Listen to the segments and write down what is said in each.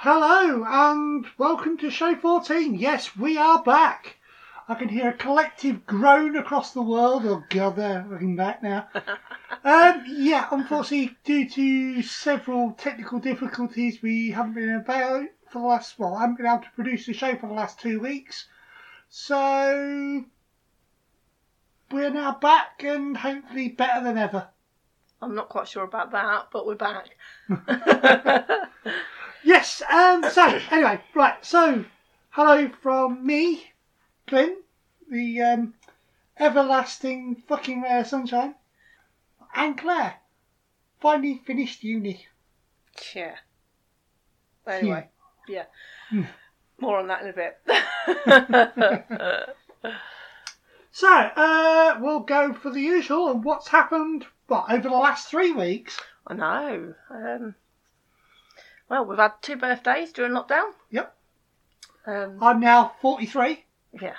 Hello and welcome to show 14. Yes, we are back. I can hear a collective groan across the world. Oh god, they're looking back now. um, yeah, unfortunately, due to several technical difficulties, we haven't been about for the last, well, I haven't been able to produce the show for the last two weeks. So, we're now back and hopefully better than ever. I'm not quite sure about that, but we're back. Yes, um, so, anyway, right, so, hello from me, Clint, the um, everlasting fucking rare sunshine, and Claire, finally finished uni. yeah. Anyway, yeah. Hmm. More on that in a bit. So, uh, we'll go for the usual and what's happened, what, over the last three weeks? I know. Um, well, we've had two birthdays during lockdown. Yep. Um, I'm now 43. yeah.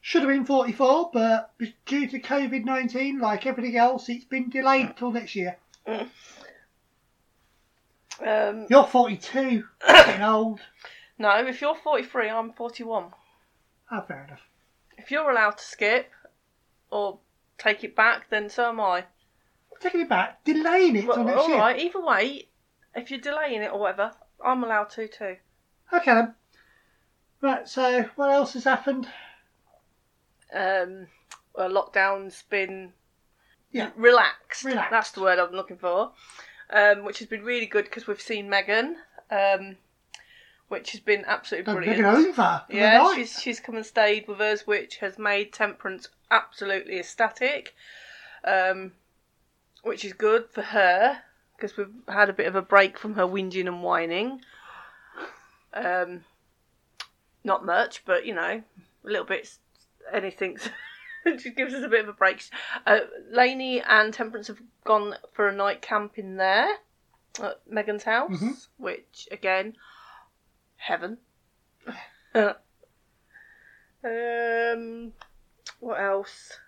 Should have been 44, but due to COVID 19, like everything else, it's been delayed till next year. Um, You're 42, getting old. no, if you're 43, I'm 41. Oh, fair enough. If you're allowed to skip or take it back, then so am I. Taking it back, delaying it till next all year. right. Either way, if you're delaying it or whatever, I'm allowed to too. Okay then. Right, so what else has happened? Um, well, lockdown's been Yeah. relaxed. Relaxed. That's the word I'm looking for. Um, which has been really good because we've seen Megan, um, which has been absolutely Done brilliant. Megan over Yeah, she's she's come and stayed with us, which has made Temperance absolutely ecstatic, um, which is good for her because we've had a bit of a break from her whinging and whining. Um, not much, but you know, a little bit. Anything. just gives us a bit of a break. Uh, Lainey and Temperance have gone for a night camping there at Megan's house, Mhm. which again, heaven. um, what else?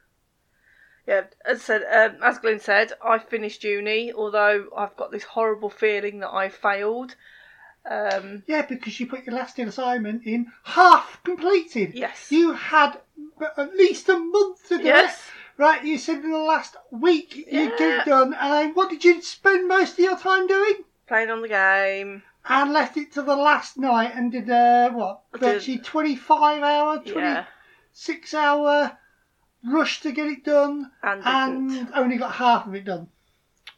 Yeah, as I said, um, as Glenn said, I finished uni, although I've got this horrible feeling that I failed. Um, Yeah, because you put your last assignment in half completed. yes. You had at least a month to do yes. it. Right, you said in the last week you'd get Yeah. it done, and then what did you spend most of your time doing? Playing on the game. And left it to the last night and did, uh, what, I did- virtually 25 hour, Yeah. 26 hour rush to get it done, And, didn't. and only got half of it done.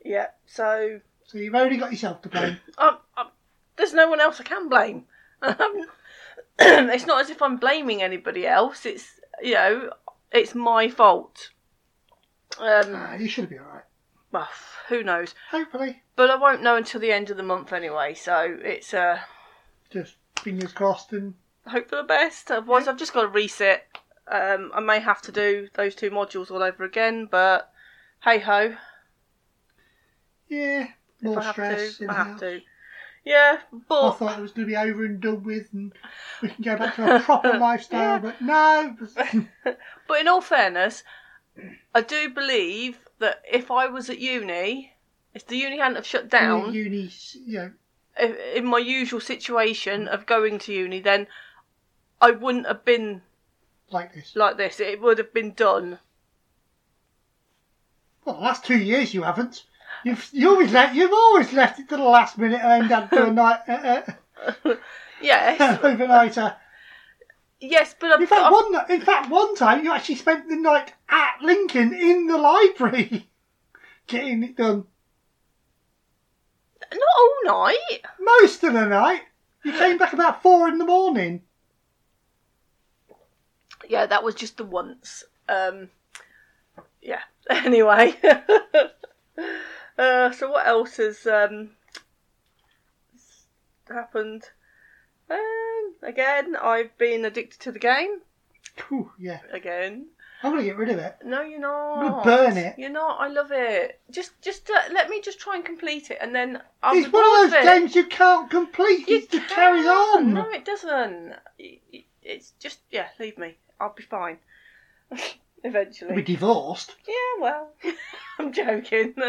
yeah. So So you've only got yourself to blame. um, um, there's no one else I can blame. Um, it's not as if I'm blaming anybody else. It's you know, it's my fault. Um, Ah, you should be alright. well, who knows? Hopefully. But I won't know until the end of the month anyway. So it's uh, Just fingers crossed and hope for the best. Otherwise, I've just got to reset. Um, I may have to do those two modules all over again, but hey ho, yeah, if more I have stress. to, I have house. to. Yeah, I thought it was going to be over and done with, and we can go back to a proper lifestyle. Yeah. But no, But in all fairness, I do believe that if I was at uni, if the uni hadn't have shut down, uni, if, in my usual situation of going to uni, then I wouldn't have been like this. like this. It would have been done. Well, the last two years you haven't. You've you always let you've always left it to the last minute and had to do a night uh, uh, Yes, overnighter. yes, but I've, In fact, I've- one in fact one time you actually spent the night at Lincoln in the library getting it done. not all night. Most of the night. You came back about four in the morning. Yeah, that was just the once. Um, yeah. Anyway, uh, so what else has um, happened? Um, again, I've been addicted to the game. Whew, yeah, Again, I'm gonna get rid of it. no, you're not. gonna burn it. You're not. I love it. Just, just uh, let me just try and complete it, and then I'll it's one of those it. games you can't complete. You it just carries on. No, it doesn't. It's just yeah. Leave me. I'll be fine. Eventually. We'll divorced. Yeah, well, I'm joking.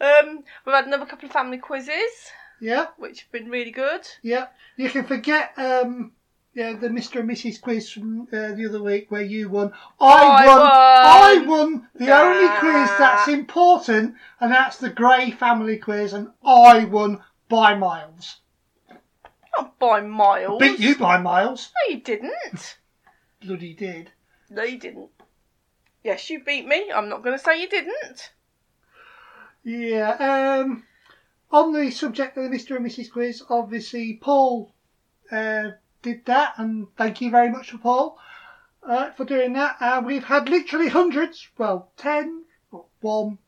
um, we've had another couple of family quizzes. Yeah, which have been really good. yeah. You can forget um, yeah, the Mr. and Mrs. quiz from uh, the other week where you won. I, I won. I won. won the only quiz that's important, and that's the Grey family quiz, and I won by miles. Not by miles. Beat you by miles. No, you didn't. Bloody did. No, you didn't. Yes, you beat me. I'm not going to say you didn't. Yeah. Um, on the subject of the Mr. and Mrs. quiz, obviously Paul uh, did that, and thank you very much for Paul uh, for doing that. Uh, we've had literally hundreds. Well, ten, one.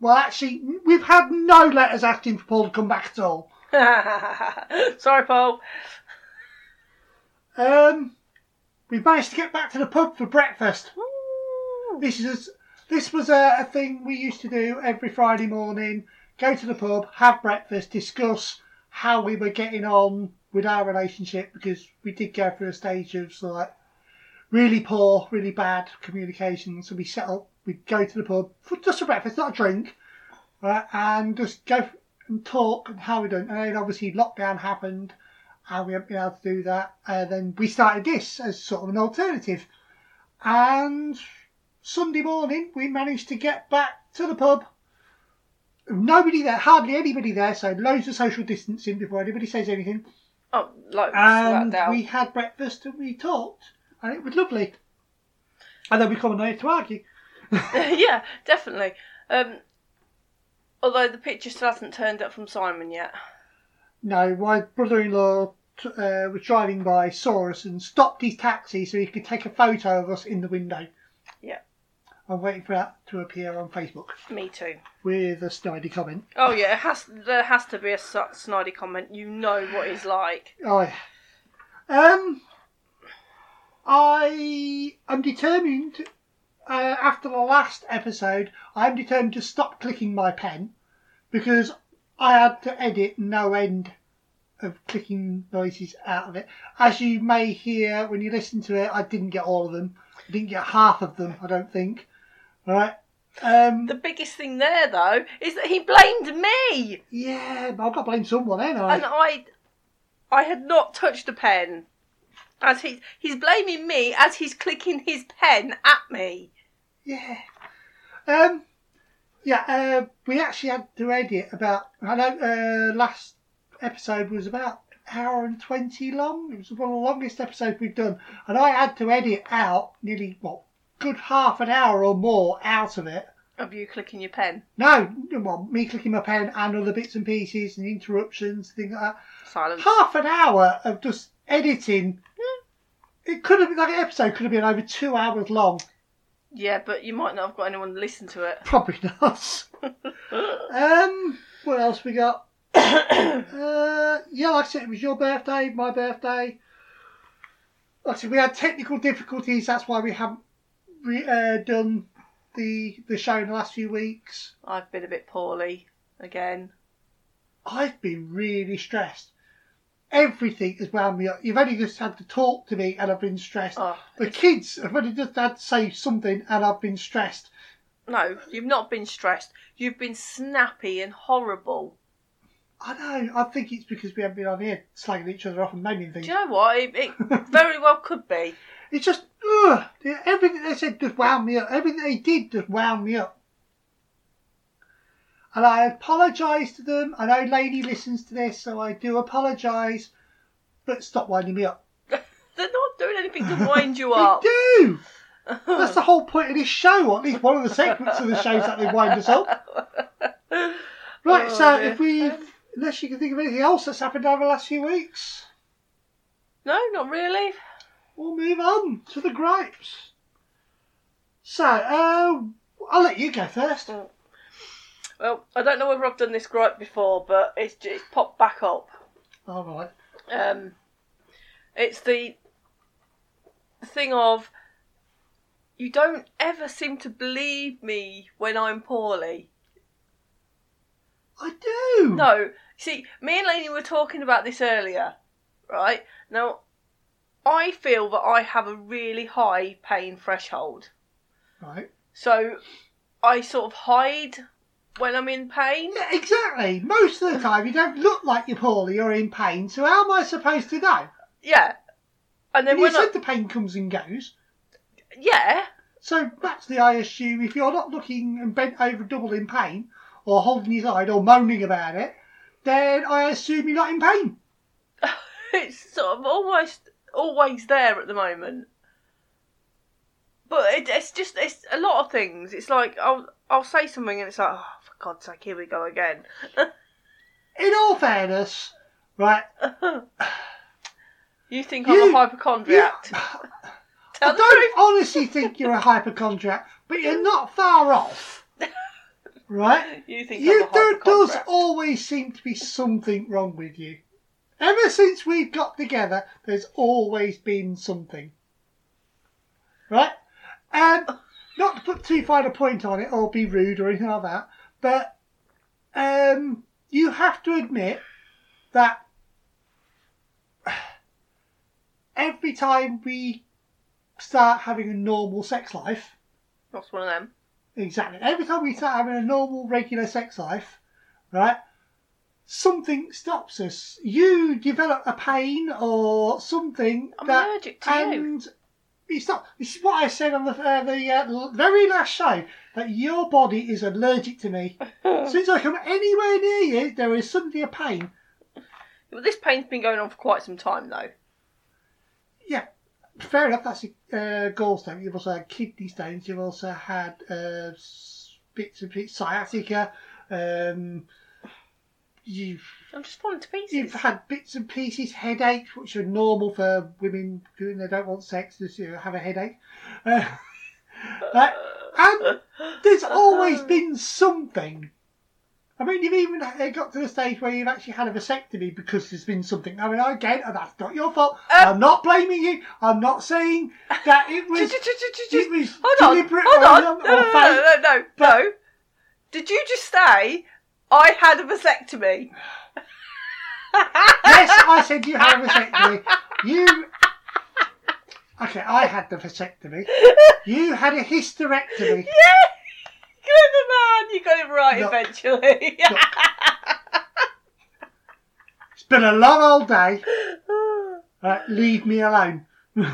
Well, actually, we've had no letters asking for Paul to come back at all. Sorry, Paul. Um, we've managed to get back to the pub for breakfast. Ooh. This is this was a, a thing we used to do every Friday morning. Go to the pub, have breakfast, discuss how we were getting on with our relationship because we did go through a stage of sort of like really poor, really bad communication. So we set up, we'd go to the pub for just for breakfast, not a drink, right, and just go and talk and how we're doing. And then obviously lockdown happened, and we haven't been able to do that. And then we started this as sort of an alternative. And Sunday morning, we managed to get back to the pub. Nobody there, hardly anybody there, so loads of social distancing before anybody says anything. Oh, like And we had breakfast and we talked, and it was lovely. And then we here to argue. yeah, definitely. Um, although the picture still hasn't turned up from Simon yet. No, my brother-in-law uh, was driving by, saw us, and stopped his taxi so he could take a photo of us in the window. Yeah. I'm waiting for that to appear on Facebook Me too. with a snidey comment. Oh yeah, it has. There has to be a snidey comment. You know what he's like. Oh, yeah. Um, I am determined. Uh, after the last episode, I'm determined to stop clicking my pen because I had to edit no end of clicking noises out of it. As you may hear when you listen to it, I didn't get all of them. I didn't get half of them. I don't think. All right. Um, The biggest thing there, though, is that he blamed me, yeah, but I've got to blame someone, ain't and I? I, I had not touched a pen. As he, he's blaming me as he's clicking his pen at me. Yeah. Um. Yeah. Uh, we actually had to edit about. I know. Uh, last episode was about hour and twenty long. It was one of the longest episodes we've done, and I had to edit out nearly what good half an hour or more out of it. Of you clicking your pen, No, well, me clicking my pen and other bits and pieces and interruptions, things like that. silence. Half an hour of just editing. It could have been like an episode could have been over two hours long. Yeah, but you might not have got anyone to listen to it. Probably not. um, what else we got? uh, yeah, like I said, it was your birthday, my birthday. Like I said, we had technical difficulties. That's why we haven't re- uh, done the the show in the last few weeks. I've been a bit poorly again. I've been really stressed. Everything has wound me up. You've only just had to talk to me, and I've been stressed. Oh, the kids have only just had to say something, and I've been stressed. no, you've not been stressed. You've been snappy and horrible. I know. I think it's because we haven't been on here slagging each other off and naming things. Do you know what? It, it very well could be. It's just ugh, everything they said just wound me up. Everything they did just wound me up. And I apologise to them. I know Lady listens to this, so I do apologise. But stop winding me up. They're not doing anything to wind you up. They do. That's the whole point of this show, or at least one of the segments of the show is that they wind us up. Right, Oh, so dear. if we, unless you can think of anything else that's happened over the last few weeks, No, not really. we'll move on to the gripes. So, uh, I'll let you go first. Well, I don't know whether I've done this gripe before, but it's it's popped back up. All right. Um, it's the thing of you don't ever seem to believe me when I'm poorly. I do. No, see, me and Lainey were talking about this earlier, right? Now, I feel that I have a really high pain threshold. Right. So I sort of hide when I'm in pain. Yeah, exactly. Most of the time, you don't look like you're poorly or in pain. So how am I supposed to know? Yeah. And then And you when I, said the pain comes and goes. yeah, So naturally, I assume if you're not looking and bent over double in pain, or holding your side, or moaning about it, then I assume you're not in pain. it's sort of almost always there at the moment. But it, it's just it's a lot of things. It's like I'll I'll say something and it's like oh for God's sake here we go again. In all fairness, right? you think You- I'm a hypochondriac? Tell I the don't honestly think you're a hypochondriac, but you're not far off, right? You think You I'm a there does hypochondriac? always seem to be something wrong with you. Ever since we've got together, there's always been something. Right? Um, not to put too fine a point on it or be rude or anything like that, but um, you have to admit that every time we start having a normal sex life, That's one of them. Exactly. Every time we start having a normal, regular sex life, right, something stops us. You develop a pain or something I'm that, allergic to you. It's not. This is what I said on the uh, the uh, very last show that your body is allergic to me. Since I come anywhere near you, there is suddenly a pain. But this pain's been going on for quite some time though. Yeah, fair enough. That's a uh, gallstone. You've also had kidney stones. You've also had uh, bits of bits sciatica. Um, you've I'm just falling to pieces. you've had bits and pieces headaches, which are normal for women when they don't want sex. Just you know, have a headache. Uh, uh, and there's always been something. I mean, you've even uh, got to the stage where you've actually had a vasectomy because there's been something. I mean, again, that's not your fault. Uh, I'm not blaming you. I'm not saying that it was. it was Hold on, deliberate hold or, on. or No, no, no, fake. no, no, no, no. Did you just say I had a vasectomy? Yes, I said you had a vasectomy. You. Okay, I had the vasectomy. You had a hysterectomy. Yeah, clever man. You got it right Look. eventually. It's been a long old day. Uh, leave me alone. But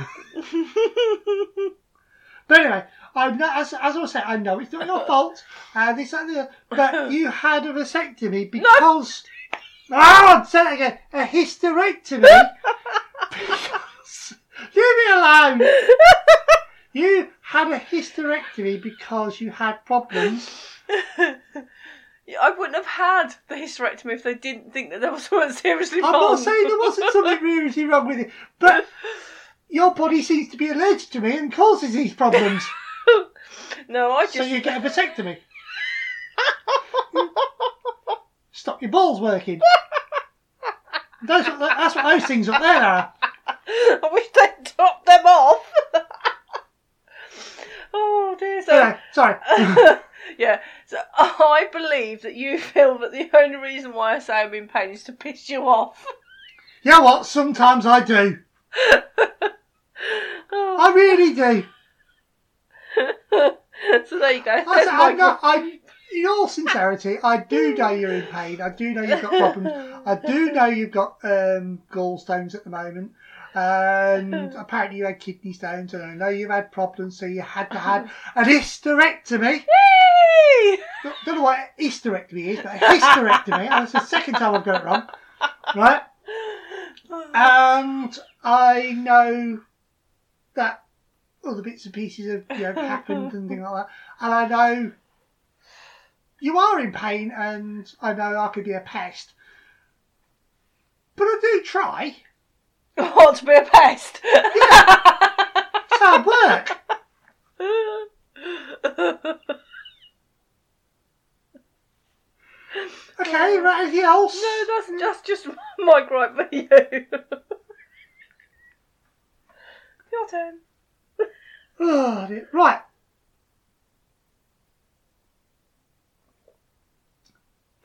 anyway, I know, as, as I was saying, I know it's not your fault. Uh, this and the but you had a vasectomy because. Ah, say it again. A hysterectomy. because. Leave me alone. You had a hysterectomy because you had problems. I wouldn't have had the hysterectomy if they didn't think that there was something seriously wrong. I'm not saying there wasn't something seriously wrong with it, but your body seems to be allergic to me and causes these problems. no, I just. so you get a vasectomy. Stop your balls working. That's what, that's what those things up there are. I wish they'd top them off. oh dear. So, Anyway, sorry. yeah. So I believe that you feel that the only reason why I say I'm in pain is to piss you off. you know what? Sometimes I do. Oh. I really do. so there you go. I, my I'm not, I, in all sincerity, I do know you're in pain. I do know you've got problems. I do know you've got um, gallstones at the moment. And apparently you had kidney stones, and I know you've had problems, so you had to have an hysterectomy. Yay! Don't, don't know what hysterectomy is, but a hysterectomy. That's the second time I've got it wrong. Right? And I know that other bits and pieces have you know, happened and things like that. And I know you are in pain, and I know I could be a pest. But I do try. What to be a pest? It's hard work. Okay, uh, right, anything else? No, that's just just my gripe for you. Your turn. Oh, dear. Right.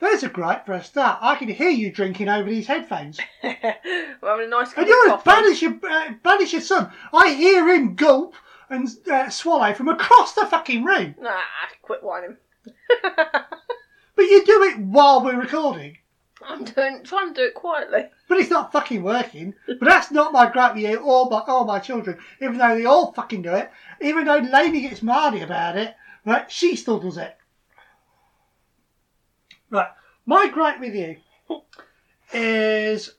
There's a gripe for a start. I can hear you drinking over these headphones. We're having a nice cup And of you're as coffee. bad as your, uh, bad as your son. I hear him gulp and uh, swallow from across the fucking room. Nah, quit whining. But you do it while we're recording. I'm doing, trying to do it quietly. But it's not fucking working. But that's not my gripe with you or my, or my children. Even though they all fucking do it. Even though Lainey gets mardy about it. Right? She still does it. Right. My gripe with you is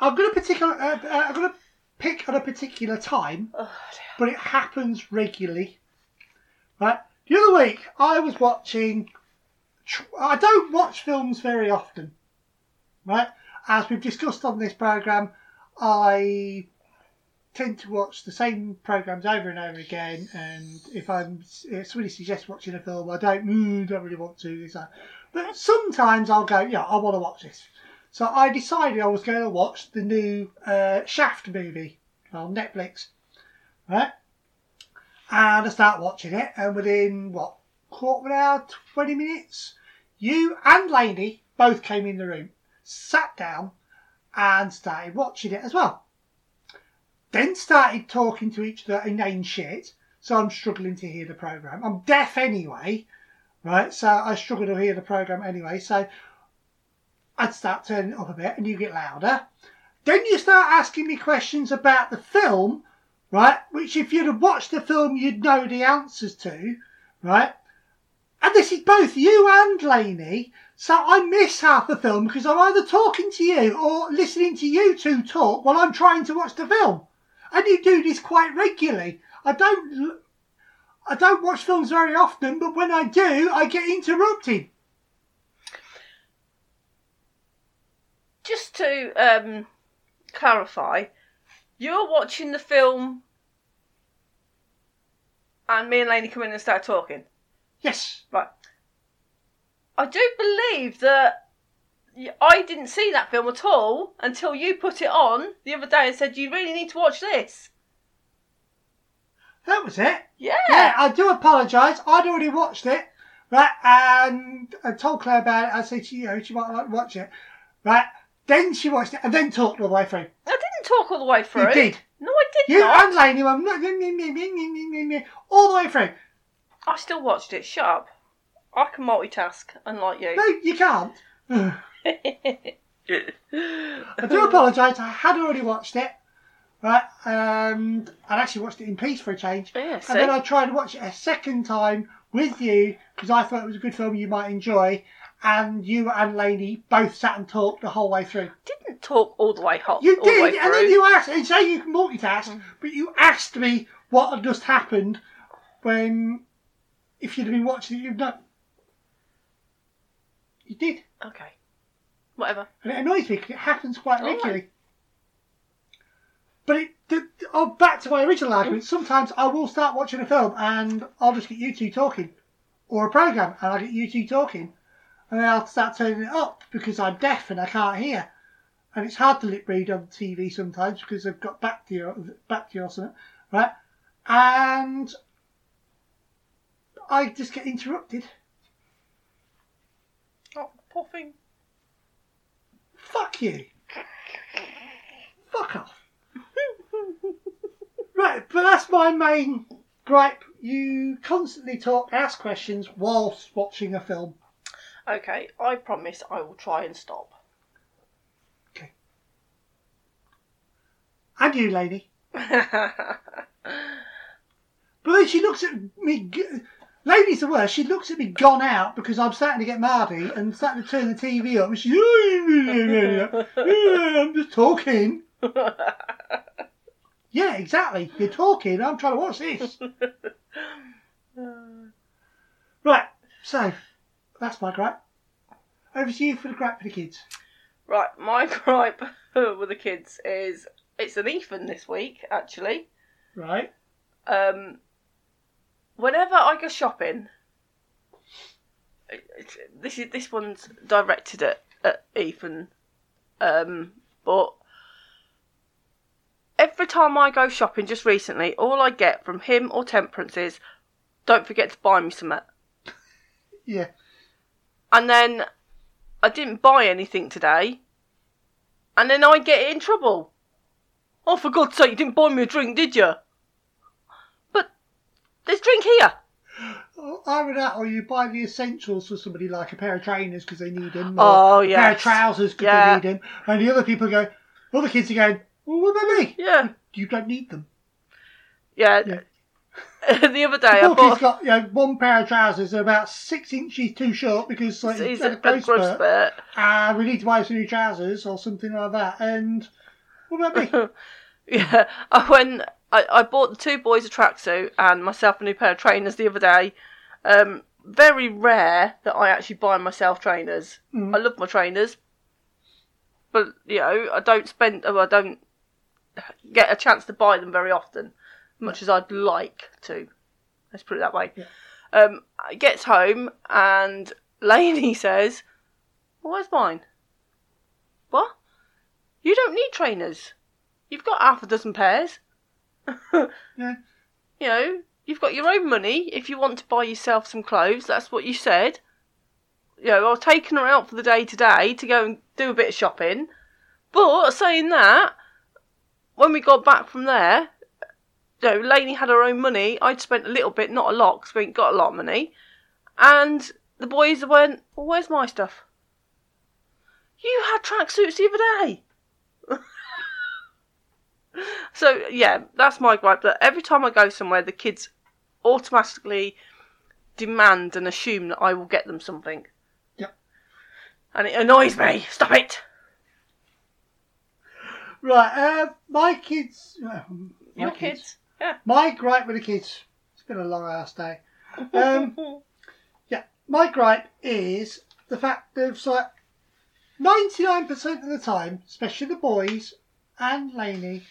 I'm going to particular. Uh, uh, I'm going to pick at a particular time, Oh, but it happens regularly. Right. The other week I was watching. I don't watch films very often. Right. As we've discussed on this program, I tend to watch the same programs over and over again. And if I'm if somebody suggests watching a film, I don't mm, don't really want to. This, that. But sometimes I'll go, yeah, I want to watch this. So I decided I was going to watch the new uh, Shaft movie on Netflix, right? And I start watching it, and within what quarter of an hour, twenty minutes, you and Lainey both came in the room, sat down, and started watching it as well. Then started talking to each other inane shit. So I'm struggling to hear the program. I'm deaf anyway, right? So I struggle to hear the program anyway. So I'd start turning it up a bit, and you get louder. Then you start asking me questions about the film, right? Which if you'd have watched the film, you'd know the answers to, right? And this is both you and Lainey. So I miss half the film because I'm either talking to you or listening to you two talk while I'm trying to watch the film. And you do this quite regularly. I don't, I don't watch films very often, but when I do, I get interrupted. Just to um, clarify, you're watching the film, and me and Lainey come in and start talking. Yes. Right. I do believe that I didn't see that film at all until you put it on the other day and said you really need to watch this. That was it. Yeah. Yeah, I do apologise. I'd already watched it, right? And I told Claire about it. I said, she, you know, she might like to watch it, right? Then she watched it and then talked all the way through. I didn't talk all the way through. You did. No, I did You not. and Lainey went "No, no, no, no, no, no, no, no," all the way through. I still watched it. Shut up. I can multitask, unlike you. No, you can't. I do apologise. I had already watched it, right? Um, I'd actually watched it in peace for a change. Yeah, see? And then I tried to watch it a second time with you because I thought it was a good film you might enjoy. And you and Lainey both sat and talked the whole way through. didn't talk all the way hot. You all the way did, and then through. you asked, and say you can multitask, but you asked me what had just happened when, if you'd have been watching it, you'd know. You did, Okay. Whatever. and it annoys me because it happens quite All right. regularly. But it, the, oh, back to my original argument. Mm. Sometimes I will start watching a film and I'll just get you two talking, or a program, and I'll get you two talking, and then I'll start turning it up because I'm deaf and I can't hear. And it's hard to lip read on TV sometimes because they've got back to you, back to you or something, right? And I just get interrupted. Oh, poor thing. Fuck you. Fuck off. right, but that's my main gripe. You constantly talk, ask questions whilst watching a film. Okay, I promise I will try and stop. Okay. And you, lady. But then she looks at me. g- Lady's the worst. She looks at me gone out because I'm starting to get mardy and starting to turn the TV up. And she's, I'm just talking. Yeah, exactly. You're talking. I'm trying to watch this. Right. So that's my gripe. Over to you for the gripe for the kids. right, my gripe with the kids is it's an Ethan this week, actually. Right. Um, whenever I go shopping, this is this one's directed at, at Ethan, um, but every time I go shopping, just recently, all I get from him or Temperance is, "Don't forget to buy me some." Yeah. And then I didn't buy anything today, and then I get in trouble. Oh, for God's sake, you didn't buy me a drink, did you? There's drink here. Either that, or you buy the essentials for somebody like a pair of trainers because they need them, or Oh, a pair of yes. trousers because Yeah. they need them, and the other people go, other kids are going, well, what about me? Yeah, You don't need them. yeah. The other day I Poor kid's bought got you know, one pair of trousers that are about six inches too short because like, he's had a growth spurt. spurt. Ah, we need to buy some new trousers or something like that. And what about me? Yeah, I went. I, I bought the two boys a tracksuit and myself a new pair of trainers the other day. Um, very rare that I actually buy myself trainers. Mm. I love my trainers, but you know I don't spend. oh, I don't get a chance to buy them very often, much as I'd like to. Let's put it that way. Yeah. Um, I gets home and Lainey says, well, "Where's mine?" What? You don't need trainers. You've got half a dozen pairs. Yeah. You know, you've got your own money. If you want to buy yourself some clothes, that's what you said. You know, I've taken her out for the day today to go and do a bit of shopping. But saying that, when we got back from there, you know, Lainey had her own money. I'd spent a little bit, not a lot, because we ain't got a lot of money. And the boys went, well, where's my stuff? You had tracksuits the other day. so, yeah, that's my gripe. That every time I go somewhere, the kids automatically demand and assume that I will get them something. Yep. And it annoys me. Stop it. Right, uh, my kids. Uh, my Your kids. Yeah. My gripe with the kids. It's been a long ass day. Um, yeah, my gripe is the fact that it's like ninety-nine percent of the time, especially the boys and Lainey,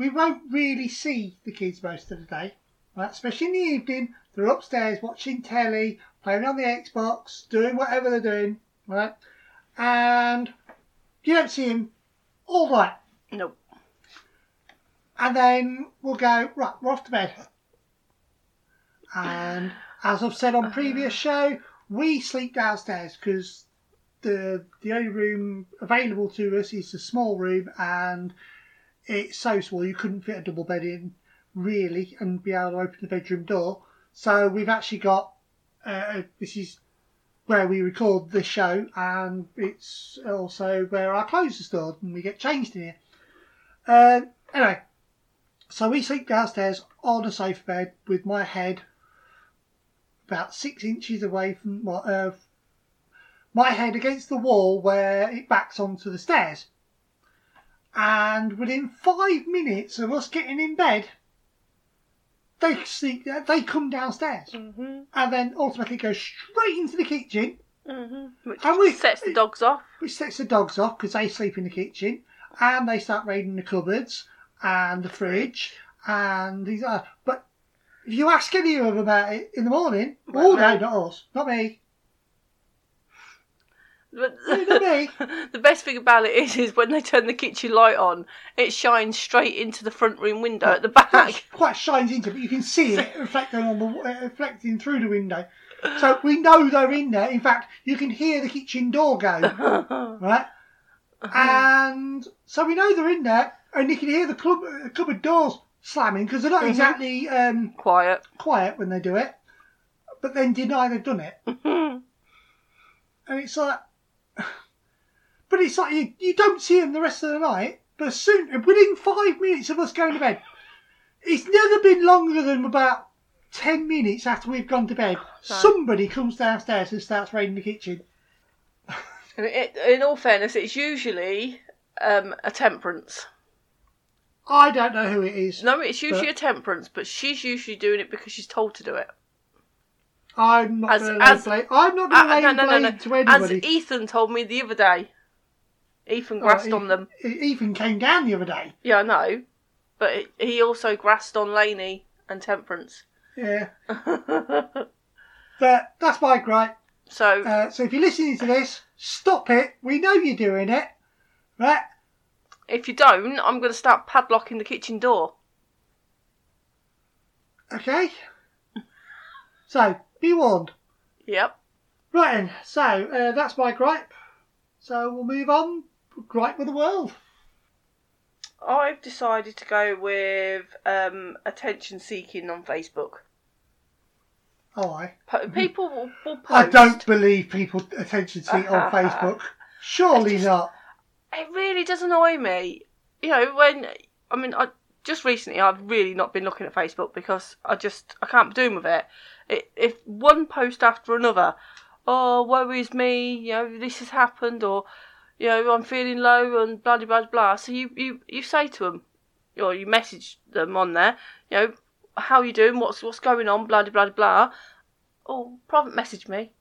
we won't really see the kids most of the day. Right, especially in the evening, they're upstairs watching telly, playing on the Xbox, doing whatever they're doing, right? And you don't see them all night. nope. And then we'll go, right, we're off to bed. And as I've said on uh-huh. previous show, we sleep downstairs because the the only room available to us is a small room and it's so small you couldn't fit a double bed in really and be able to open the bedroom door. So we've actually got uh, this is where we record the show and it's also where our clothes are stored and we get changed in here. Uh, anyway, so we sleep downstairs on a sofa bed with my head about six inches away from my, uh, my head against the wall where it backs onto the stairs. And within five minutes of us getting in bed, they sleep. They come downstairs Mhm. and then ultimately go straight into the kitchen, Mhm. Which And we- sets the dogs off. which sets the dogs off because they sleep in the kitchen, and they start raiding the cupboards and the fridge and these. Uh, but if you ask any of them about it in the morning, Well, no, no. not us, not me, But no, not me. the best thing about it is, is when they turn the kitchen light on, it shines straight into the front room window at the back. quite shines into, it, but you can see it reflecting on the uh, reflecting through the window. So we know they're in there. In fact, you can hear the kitchen door go, right? And so we know they're in there, and you can hear the club, uh, cupboard doors slamming because they're not Mhm. exactly um, Quiet. quiet when they do it, but then deny they've done it. And it's like, but it's like you, you don't see him the rest of the night, but soon, within five minutes of us going to bed, it's never been longer than about 10 minutes after we've gone to bed. Somebody comes downstairs and starts raiding the kitchen. And it, in all fairness, it's usually um, a Temperance. I don't know who it is. No, it's usually But- a Temperance, but she's usually doing it because she's told to do it. I'm not As- going to lay blame. I'm not going to lay no, no, blame no. to As. Ethan told me the other day. Ethan Oh, grassed he- on them. Ethan came down the other day. Yeah, I know. But he also grassed on Lainey and Temperance. Yeah. But that's my gripe. so, Uh, so if you're listening to this, stop it. We know you're doing it. Right? if you don't, I'm going to start padlocking the kitchen door. Okay? So, be warned. Yep. Right then, so uh, that's my gripe. So we'll move on. Gripe with the world. I've decided to go with um, attention seeking on Facebook. Oh, I. Po- People will, will post. I don't believe people attention seek on Facebook. Surely just- not. It really does annoy me. You know, when I mean, I just recently I've really not been looking at Facebook because I just I can't be doing with it. If one post after another, oh woe is me, you know this has happened, or you know I'm feeling low and blah blah blah blah. So you you you say to them, or you message them on there, you know how you doing, what's what's going on, blah blah blah blah. Oh, private message me.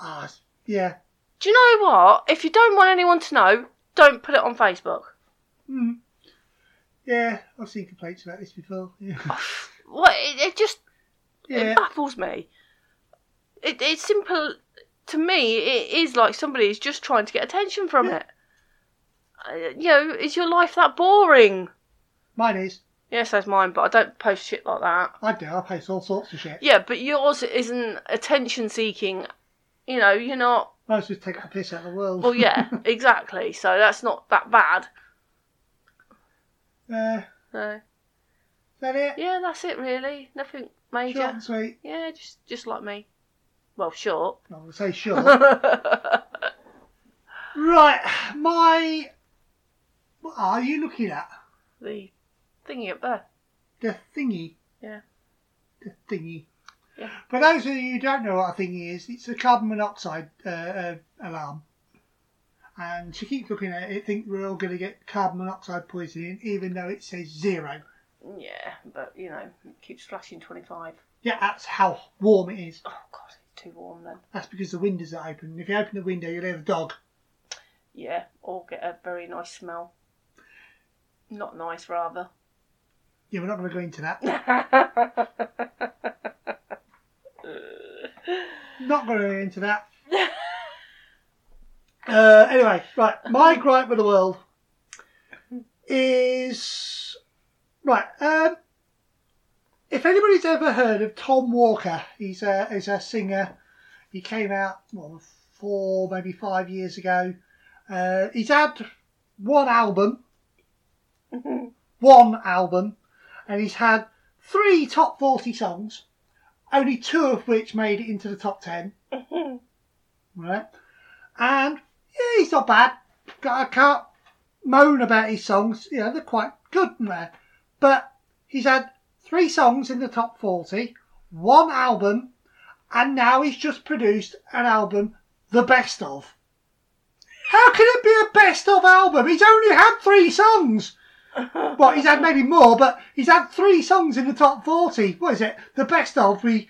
Ah, s- yeah. Do you know what? If you don't want anyone to know, don't put it on Facebook. Hmm. Yeah, I've seen complaints about this before. Yeah. What it, it just yeah. it baffles me. It, it's simple to me. It is like somebody is just trying to get attention from Yeah. it. Uh, you know, is your life that boring? Mine is. Yes, that's mine, but I don't post shit like that. I do. I post all sorts of shit. Yeah, but yours isn't attention seeking. You know, you're not. I just taking a piss out of the world. Well, yeah, exactly. So that's not that bad. uh, is that it? Yeah, that's it really. Nothing major. Short and sweet. Yeah, just just like me. Well, short. I'm going to say short. right, my. What are you looking at? the thingy up there. The thingy. Yeah. The thingy. Yeah. For those of you who don't know what a thingy is, it's a carbon monoxide uh, uh, alarm. And she keeps looking at it, think we're all going to get carbon monoxide poisoning, even though it says zero. Yeah, but you know, it keeps flashing 25. Yeah, that's how warm it is. Oh god, it's too warm then. That's because the windows are open. If you open the window, you'll hear the dog. Yeah, or get a very nice smell. Not nice, rather. Yeah, we're not going to go into that. Not going to go into that. Uh, anyway, right. My gripe with the world is right. Um, if anybody's ever heard of Tom Walker, he's a he's a singer. He came out well four maybe five years ago. Uh, he's had one album, one album, and he's had three top forty songs. Only two of which made it into the top ten. right? And yeah, he's not bad. I can't moan about his songs. You know, they're quite good there. But he's had three songs in the top 40, one album, and now he's just produced an album, The Best Of. How can it be a best of album? He's only had three songs. Well, he's had maybe more, but he's had three songs in the top 40. What is it? The best of, we,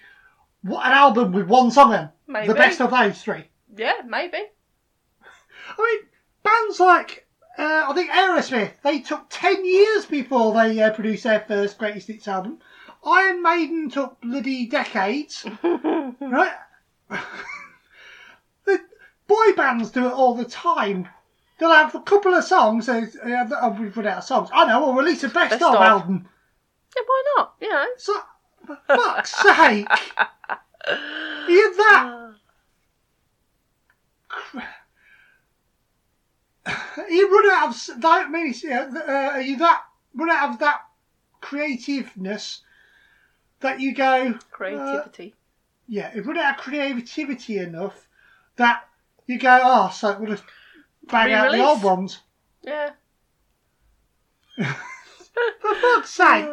what, an album with one song in. Maybe. The best of those three. yeah, maybe. I mean, bands like uh, I think Aerosmith, they took ten years before they uh, produced their first greatest hits album. Iron Maiden took bloody decades, right? the boy bands do it all the time. They'll have a couple of songs. Uh, uh, oh, we've run out of songs. I know. We'll release a best, Best of, of. album. Yeah, why not? You know. So, for fuck's sake! You're that you run out of that I mean, uh, are you that run out of that creativeness that you go Creativity. yeah you run out of creativity enough that you go oh so we'll just bang out the old ones. Yeah. for fuck's sake.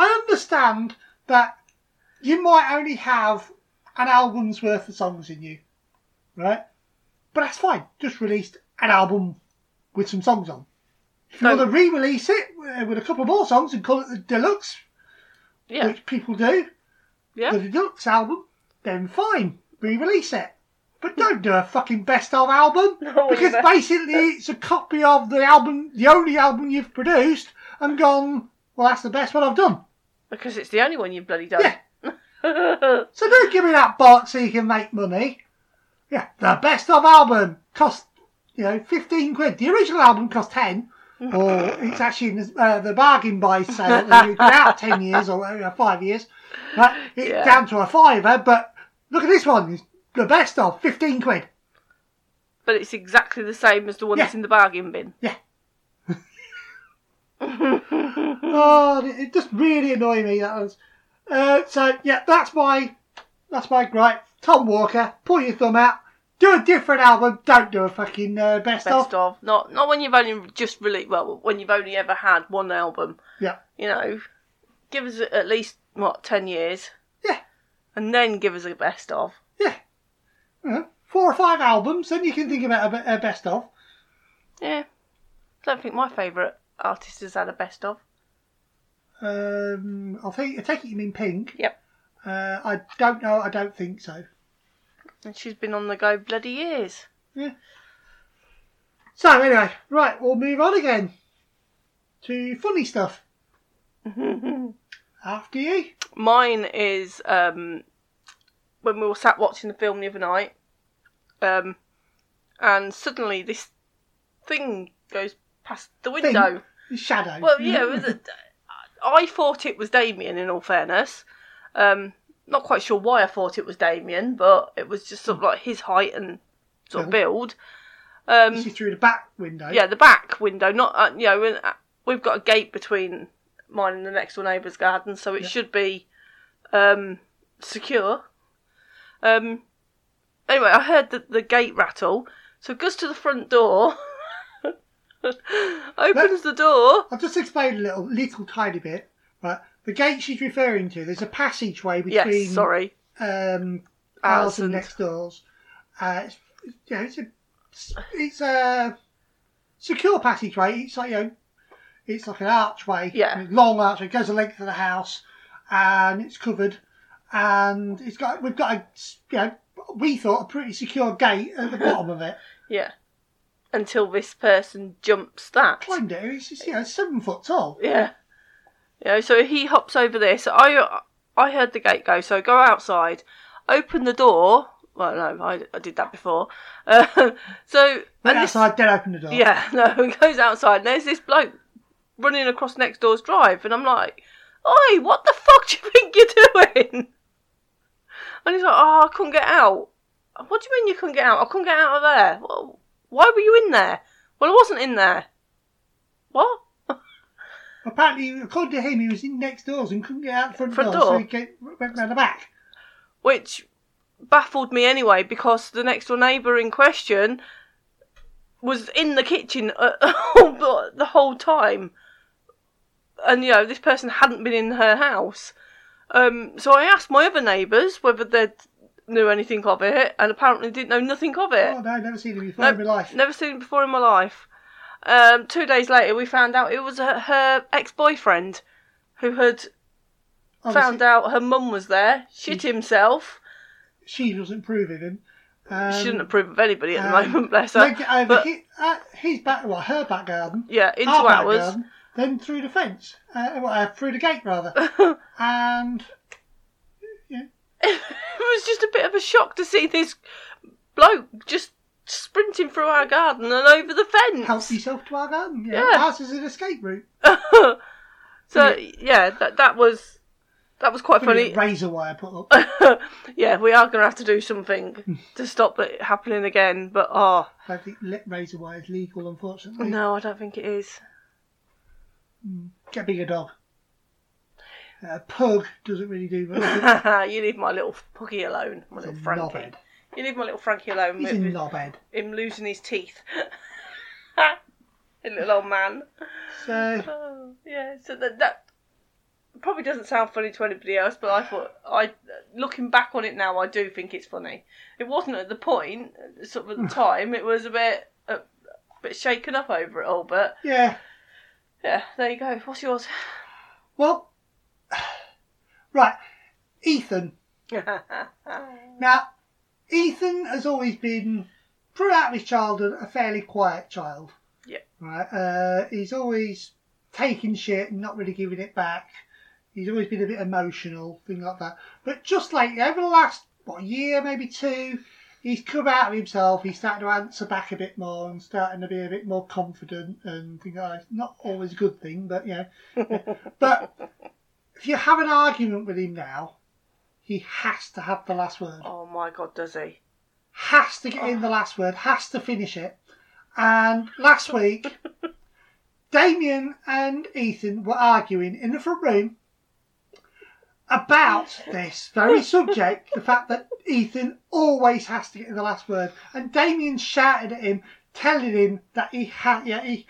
I understand that you might only have an album's worth of songs in you right? But that's fine. Just released an album with some songs on if you So- want to re-release it uh, with a couple more songs and call it the deluxe Yeah. which people do Yeah. the deluxe album, then fine, re-release it. But don't do a fucking best of album No, because either. basically it's a copy of the album, the only album you've produced, and gone. Well, that's the best one I've done. Because it's the only one you've bloody done. Yeah. So don't give me that box so you can make money. Yeah, the best of album cost you know fifteen quid. The original album cost ten. Or it's actually in the, uh, the bargain buy sale. that You've been out ten years or uh, five years. Right, it's Yeah. down to a fiver. But look at this one. It's the best of fifteen quid. but it's exactly the same as the one that's in the bargain bin. Yeah. Oh, it it just really annoyed me. That was Uh, so yeah, that's my that's my gripe. Tom Walker, pull your thumb out. Do a different album. Don't do a fucking uh, best, of Best of. of. Not not when you've only just released. Well, when you've only ever had one album. Yeah. You know, give us at least what ten years. Yeah. And then give us a best of. Yeah. Know, four or five albums, then you can think about a, a best of. Yeah. I don't think my favourite artist has had a best of. Um, I'll take, I take it you mean Pink. Yep. Uh, I don't know. I don't think so. And she's been on the go bloody years. Yeah. So anyway, right, we'll move on again to funny stuff. After you. Mine is um, when we were sat watching the film the other night, um, and suddenly this thing goes past the window. The shadow. Well, yeah, it was a, I thought it was Damien. In all fairness, um, not quite sure why I thought it was Damien, but it was just sort of like his height and sort of build. Um, through the back window. yeah, the back window, not uh, you know, uh, we've got a gate between mine and the next door neighbour's garden, so it Yeah. should be um, secure. Um, anyway, I heard the, the gate rattle, so it goes to the front door, opens the door. I'll just explain a little, little tiny bit. Right, the gate she's referring to. There's a passageway between Yes, sorry, um, Ours and- next doors. Uh, it's, yeah, it's a it's a secure passageway. It's like you know, it's like an archway, Yeah. long archway. It goes the length of the house, and it's covered, and it's got we've got a you know we thought a pretty secure gate at the bottom of it. yeah. Until this person jumps that. Climbed it. It's just, you know seven foot tall. Yeah. You know, so he hops over this. I I heard the gate go, so I go outside, open the door. Well, no, I, I did that before. Uh, so Went and this- outside, then open the door. yeah, no, he goes outside, and there's this bloke running across next door's drive, and I'm like, "Oi, what the fuck do you think you're doing?" And he's like, "Oh, I couldn't get out." What do you mean you couldn't get out? I couldn't get out of there. Well, why were you in there? Well, I wasn't in there. What? Apparently, according to him, he was in next doors and couldn't get out the front, Front door, so he get, went round the back. which baffled me anyway because the next door neighbour in question was in the kitchen uh, the whole time, and you know this person hadn't been in her house. Um, so I asked my other neighbours whether they knew anything of it, and apparently didn't know nothing of it. Oh no, never seen him before No, in my life. Never seen it before in my life. Um, two days later, we found out it was her, her ex-boyfriend who had Obviously, found out her mum was there, shit himself. she doesn't approve of him. Um, She shouldn't approve of anybody at the um, moment, bless her. Over But- his, uh, his back, well, her back garden, Yeah, into our ours. garden, then through the fence, uh, well, uh, through the gate rather, and yeah. it was just a bit of a shock to see this bloke just sprinting through our garden and over the fence. help yourself to our garden. Yeah, Yeah. ours is an escape route. so yeah, that that was that was quite Brilliant funny. razor wire put up. yeah, we are going to have to do something to stop it happening again. But oh I don't think razor wire is legal, unfortunately. no, I don't think it is. Get a bigger dog. Uh, pug doesn't really do much. you leave my little puggy alone, my little He's a Frankie. You leave my little Frankie alone He's a with with knobhead. him losing his teeth. a little old man. So Oh, yeah, so that that probably doesn't sound funny to anybody else, but I thought I, looking back on it now, I do think it's funny. It wasn't at the point, sort of at the hmm. time. It was a bit, a bit shaken up over it all, but yeah, yeah, there you go. What's yours? well, right, Ethan. Now, Ethan has always been, throughout his childhood, a fairly quiet child. Yeah. Right. Uh, he's always taking shit and not really giving it back. He's always been a bit emotional, things like that. But just lately, over the last what year, maybe two, he's come out of himself. He's starting to answer back a bit more and starting to be a bit more confident and things like that. It's not always a good thing, but yeah. but if you have an argument with him now, he has to have the last word. oh my god, does he? Has to get in the last word. Has to finish it. And last week, Damien and Ethan were arguing in the front room, about this very subject, the fact that Ethan always has to get in the last word, and Damien shouted at him, telling him that he had, yeah, he,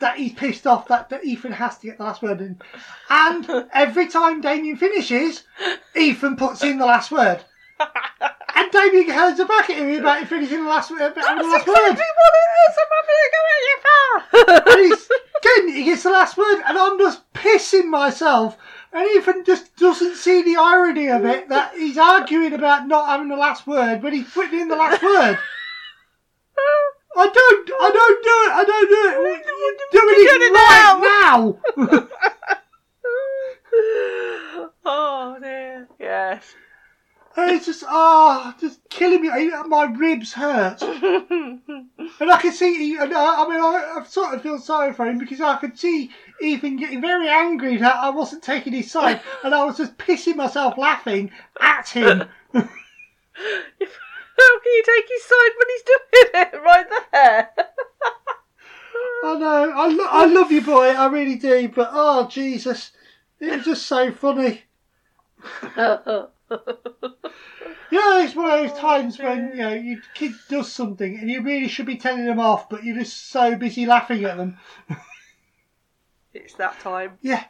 that he's pissed off that, that Ethan has to get the last word in. And every time Damien finishes, Ethan puts in the last word. And Damien goes back at him about finishing the last, about That's the last exactly word. what it is. I'm having to go at you he's, again, he gets the last word, and I'm just pissing myself. And Ethan just doesn't see the irony of it that he's arguing about not having the last word when he's putting in the last word. I don't, I don't do it, I don't do it. You're doing You're it doing it right now. oh dear. Yes. And it's just, ah, just killing me. My ribs hurt. And I can see, and I, I mean, I, I sort of feel sorry for him because I could see Ethan getting very angry that I wasn't taking his side, and I was just pissing myself laughing at him. How can you take his side when he's doing it right there? I know, I, lo- I love you, boy, I really do, but oh, Jesus, it was just so funny. Know, it's one of those times when, you know, your kid does something and you really should be telling them off, but you're just so busy laughing at them. it's that time. Yeah.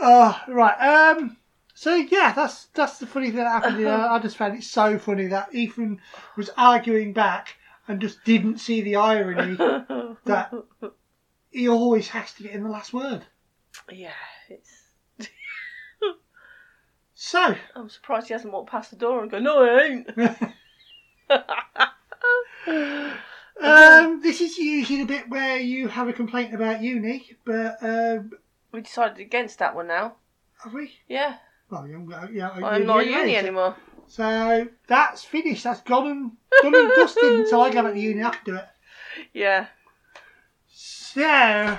Oh, right. Um. So yeah, that's that's the funny thing that happened. here. I just found it so funny that Ethan was arguing back and just didn't see the irony that he always has to get in the last word. yeah, it's. So, I'm surprised he hasn't walked past the door and go, no, I ain't. um, this is usually the bit where you have a complaint about uni, but um, we decided against that one now. have we? Yeah, Well, yeah, yeah, I'm not at uni anymore. So that's finished. That's gone and done and dusted until I go back to uni. I can do it. Yeah. So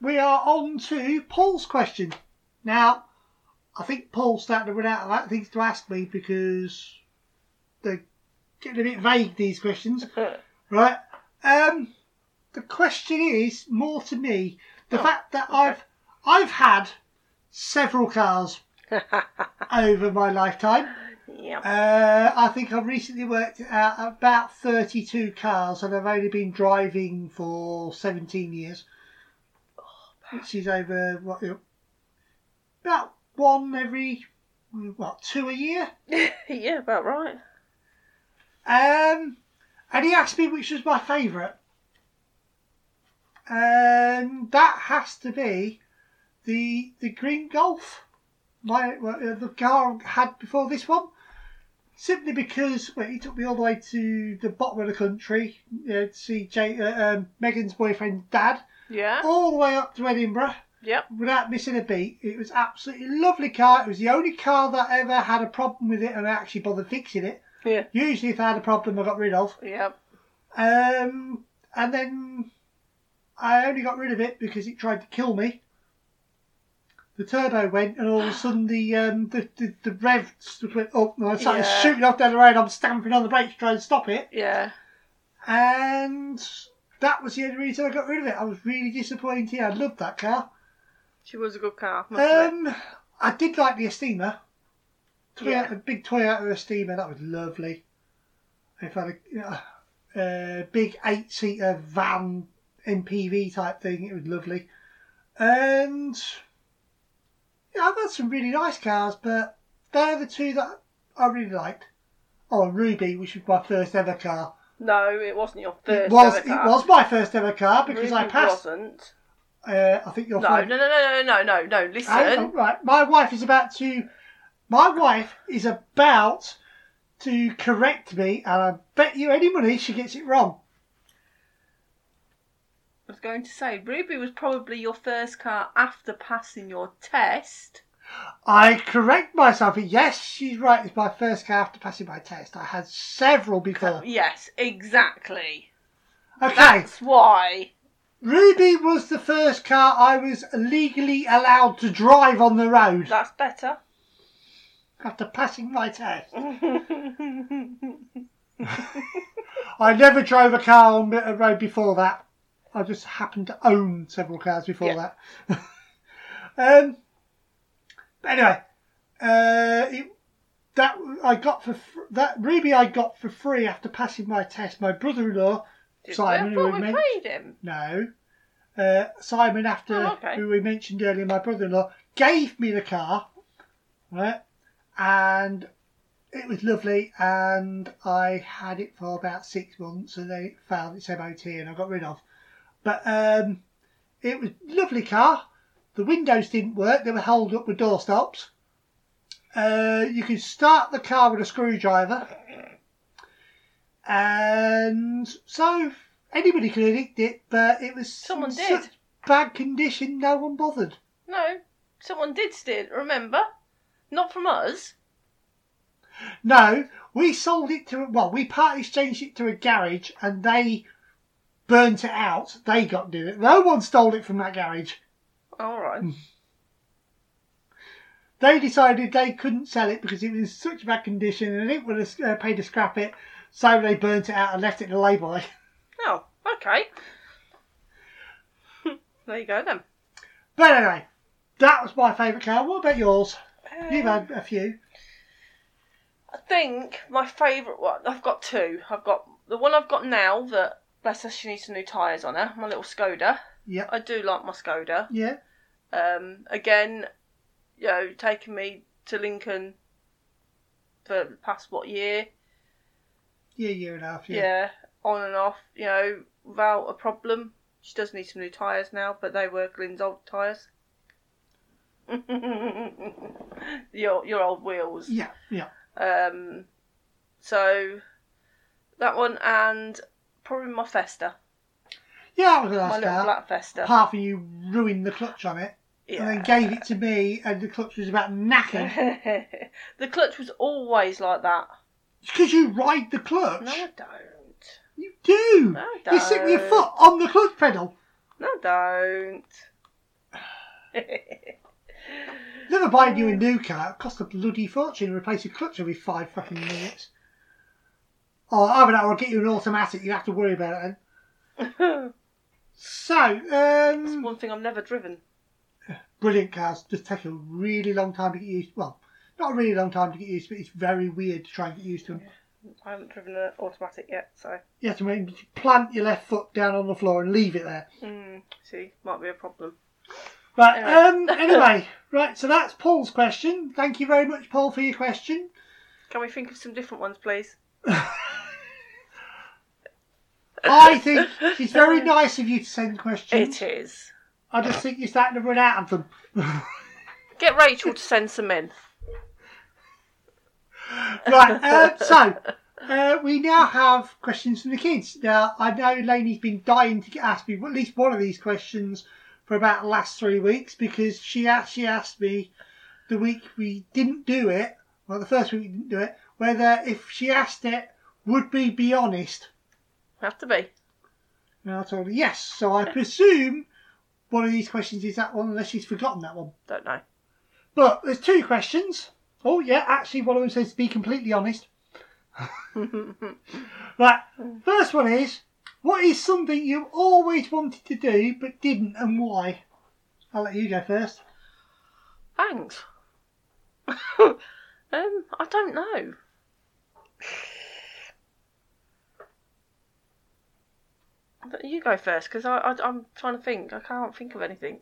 we are on to Paul's question. Now, I think Paul's starting to run out of things to ask me because they're getting a bit vague. These questions, right? Um, the question is more to me the Oh, fact that okay. I've I've had several cars over my lifetime. yeah. Uh, I think I've recently worked out about 32 cars and I've only been driving for 17 years. Which is over, what, about one every, what, two a year? yeah, about right. Um, and he asked me which was my favourite. And that has to be the the green Golf. My well, uh, the car I had before this one. Simply because well, he took me all the way to the bottom of the country uh, to see Jay, uh, um, Megan's boyfriend's dad, Yeah. all the way up to Edinburgh Yep. without missing a beat. It was absolutely lovely car. It was the only car that ever had a problem with it and I actually bothered fixing it. Yeah. Usually, if I had a problem, I got rid of. Yep. Um, and then I only got rid of it because it tried to kill me. The turbo went, and all of a sudden the um, the, the, the rev went up, and I started Yeah. shooting off down the road. I'm stamping on the brakes trying to stop it, Yeah. and that was the only reason I got rid of it. I was really disappointed. I loved that car. She was a good car. Must admit. Um, I did like the Estima. Toyota, Yeah. a big Toyota Estima. That was lovely. If I had a you know, a big eight-seater van MPV type thing, it was lovely. And yeah, I've had some really nice cars, but they're the two that I really liked. Oh, and Ruby, which was my first ever car. No, it wasn't your first. it was ever car. it was my first ever car because I Ruby passed. Wasn't. Uh, I think your No, friend- no, no, no, no, no, no, no. Listen. Hang on, right, my wife is about to. My wife is about to correct me, and I bet you any money she gets it wrong. I was going to say Ruby was probably your first car after passing your test. I correct myself. Yes, she's right. It's my first car after passing my test. I had several uh, before. Yes, exactly. Okay, That's why. Ruby was the first car I was legally allowed to drive on the road That's better. after passing my test. I never drove a car on a road before that. I just happened to own several cars before Yeah. that. um, But anyway, uh, it, that I got for fr- that Ruby I got for free after passing my test. My brother-in-law Did Simon, who we we men- paid him. no, uh, Simon after Oh, okay. who we mentioned earlier, my brother-in-law gave me the car, right, and it was lovely, and I had it for about six months, and then it failed its MOT, and I got rid of. But um, it was lovely car. The windows didn't work; they were held up with door stops. Uh, you could start the car with a screwdriver, and so anybody could have nicked it, but it was Someone did. such bad condition, no one bothered. No, someone did steal it. Remember? Not from us. No, we sold it to well, we part exchanged it to a garage, and they burnt it out. They got did it. No one stole it from that garage. All right. Hmm. They decided they couldn't sell it because it was in such bad condition, and it would have to uh, pay to scrap it, so they burnt it out and left it in a lay-by. Oh, okay. there you go then. But anyway, that was my favourite car. What about yours? You've Um, had a few. I think my favourite one. I've got two. I've got the one I've got now that bless her, she needs some new tyres on her. My little Skoda. Yeah. I do like my Skoda. Yeah. Um, again, you know, taking me to Lincoln for the past what year? Yeah, year and a half. Yeah. Yeah. on and off. You know, without a problem. She does need some new tyres now, but they were Glynn's old tyres. your your old wheels. Yeah. Yeah. Um, so that one and probably my Fiesta, Yeah, that was a my nice little car. black Fiesta. Apart from you ruined the clutch on it, Yeah. and then gave it to me, and the clutch was about knackered. the clutch was always like that. It's because you ride the clutch. No, I don't. You do. No, I You sit with your don't. foot on the clutch pedal. No, I don't. Never buying you a new car. It cost a bloody fortune to replace your clutch every five fucking minutes. Oh, either that or I'll get you an automatic. You have to worry about it then. So, um, one thing I've never driven. brilliant cars. Just take a really long time to get used. Well, not a really long time to get used, to, but it's very weird to try and get used to them. I haven't driven an automatic yet, so You have to plant your left foot down on the floor and leave it there. mm, see, might be a problem. Right. Anyway. Um. Anyway. right. So that's Paul's question. Thank you very much, Paul, for your question. Can we think of some different ones, please? I think it's very nice of you to send questions. It is. I just think you're starting to run out of them. Get Rachel to send some in. right. Uh, so uh, we now have questions from the kids. Now I know Lainey's been dying to get asked me at least one of these questions for about the last three weeks because she actually asked me the week we didn't do it, well the first week we didn't do it, whether if she asked it would we be honest. Have to be. And I told her yes. So I presume one of these questions is that one, unless she's forgotten that one. Don't know. But there's two questions. Oh yeah, actually one of them says to be completely honest. Right, first one is what is something you always wanted to do but didn't and why? I'll let you go first. Thanks. um, I don't know. You go first, because I, I, I'm trying to think. I can't think of anything.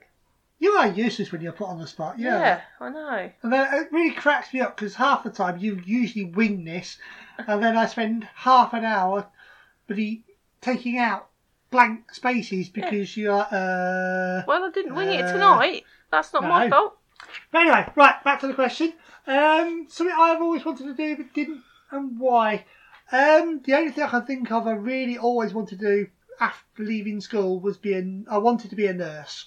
You are useless when you're put on the spot. Yeah. Yeah, I know. And then it really cracks me up because half the time you usually wing this, and then I spend half an hour, bloody taking out blank spaces because you're. Uh... Well, I didn't wing it Uh, tonight. That's not my no. fault. But anyway, right, back to the question. Um, something I've always wanted to do but didn't, and why? Um, the only thing I can think of I really always wanted to do after leaving school was be a, I wanted to be a nurse.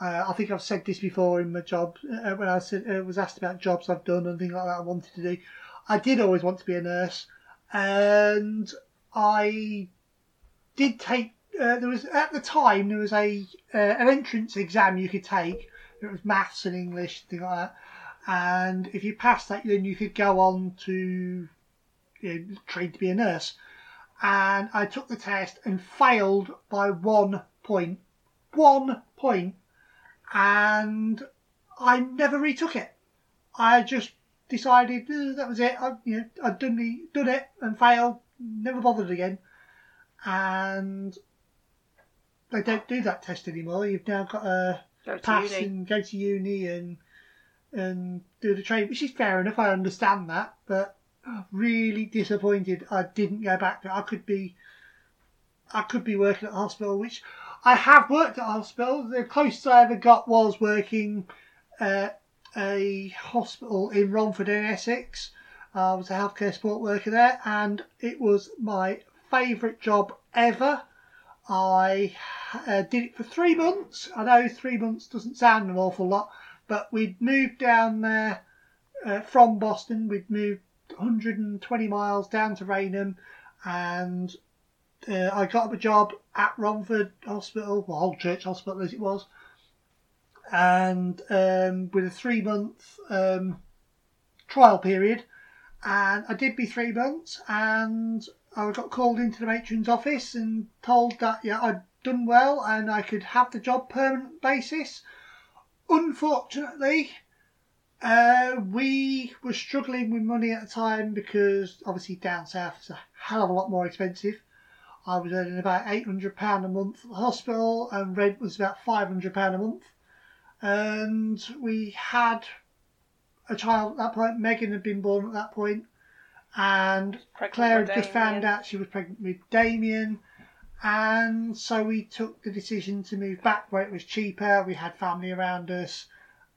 Uh, I think I've said this before in my job uh, when I said, uh, was asked about jobs I've done and things like that I wanted to do. I did always want to be a nurse, and I did take. Uh, there was at the time there was a uh, an entrance exam you could take. It was maths and English, things like that. And if you passed that, then you could go on to you know, train to be a nurse. And I took the test and failed by one point. One point. And I never retook it. I just decided "Uh, that was it. I, you know, I'd done the done it and failed. Never bothered again. And they don't do that test anymore. You've now got to Go to pass uni. and go to uni and and do the training, which is fair enough. I understand that, but really disappointed I didn't go back. I could be, I could be working at a hospital, which I have worked at a hospital. The closest I ever got was working at a hospital in Romford in Essex. I was a healthcare support worker there, and it was my favourite job ever. I uh, did it for three months. I know three months doesn't sound an awful lot, but we'd moved down there uh, from Boston. We'd moved 120 miles down to Rainham, and uh, I got a job at Romford Hospital, well, Old Church Hospital as it was, and um, with a three month um, trial period. And I did be three months, and I got called into the matron's office and told that yeah I'd done well and I could have the job permanent basis. Unfortunately, uh, we were struggling with money at the time because obviously down south is a hell of a lot more expensive. I was earning about eight hundred pound a month at the hospital, and rent was about five hundred pound a month. And we had a child at that point. Megan had been born at that point, and Pregnant Claire had just found out she was pregnant with Damien, and so we took the decision to move back where it was cheaper. We had family around us,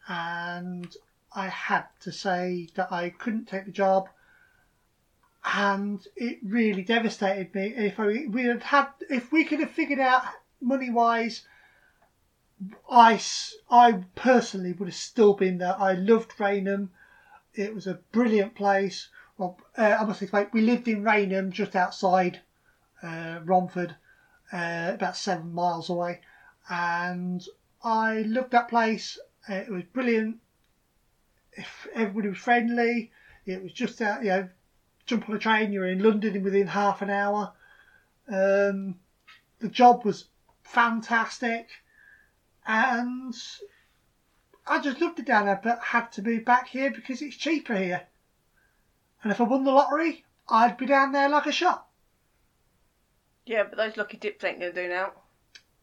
and I had to say that I couldn't take the job, and it really devastated me. If I, we had had, if we could have figured out money wise. I, I personally would have still been there. I loved Rainham. It was a brilliant place. Well, uh, I must explain, we lived in Rainham, just outside uh, Romford, uh, about seven miles away, and I loved that place. Uh, It was brilliant. If everybody was friendly, it was just out. You know, jump on a train, you're in London within half an hour. Um, the job was fantastic, and I just loved it down there, but had to move back here because it's cheaper here. And if I won the lottery, I'd be down there like a shot. Yeah, but those lucky dips ain't going to do now.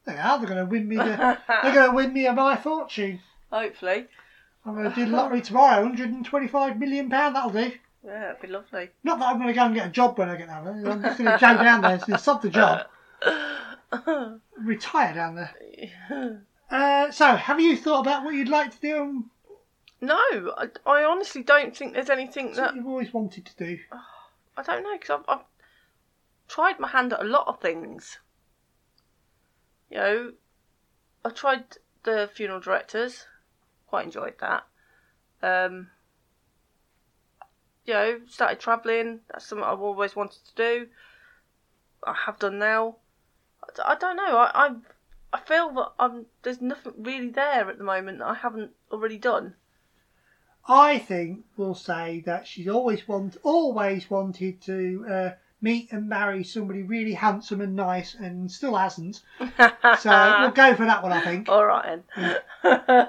They are. They're going to win me. The, they're going to win me a my fortune. Hopefully. I'm going to do the lottery tomorrow. 125 million pound. That'll do. Yeah, it'd be lovely. Not that I'm going to go and get a job when I get down there. I'm just going to go down there and sub the job. Retire down there. Uh, so, have you thought about what you'd like to do and no, I, I honestly don't think there's anything that you've always wanted to do? I don't know because I've, I've tried my hand at a lot of things. You know, I tried the funeral directors, quite enjoyed that. Um, you know, started travelling. That's something I've always wanted to do. I have done now. I don't know. I I, I feel that I'm there's nothing really there at the moment that I haven't already done. I think we'll say that she's always want, always wanted to uh, meet and marry somebody really handsome and nice, and still hasn't. So we'll go for that one, I think. All right then.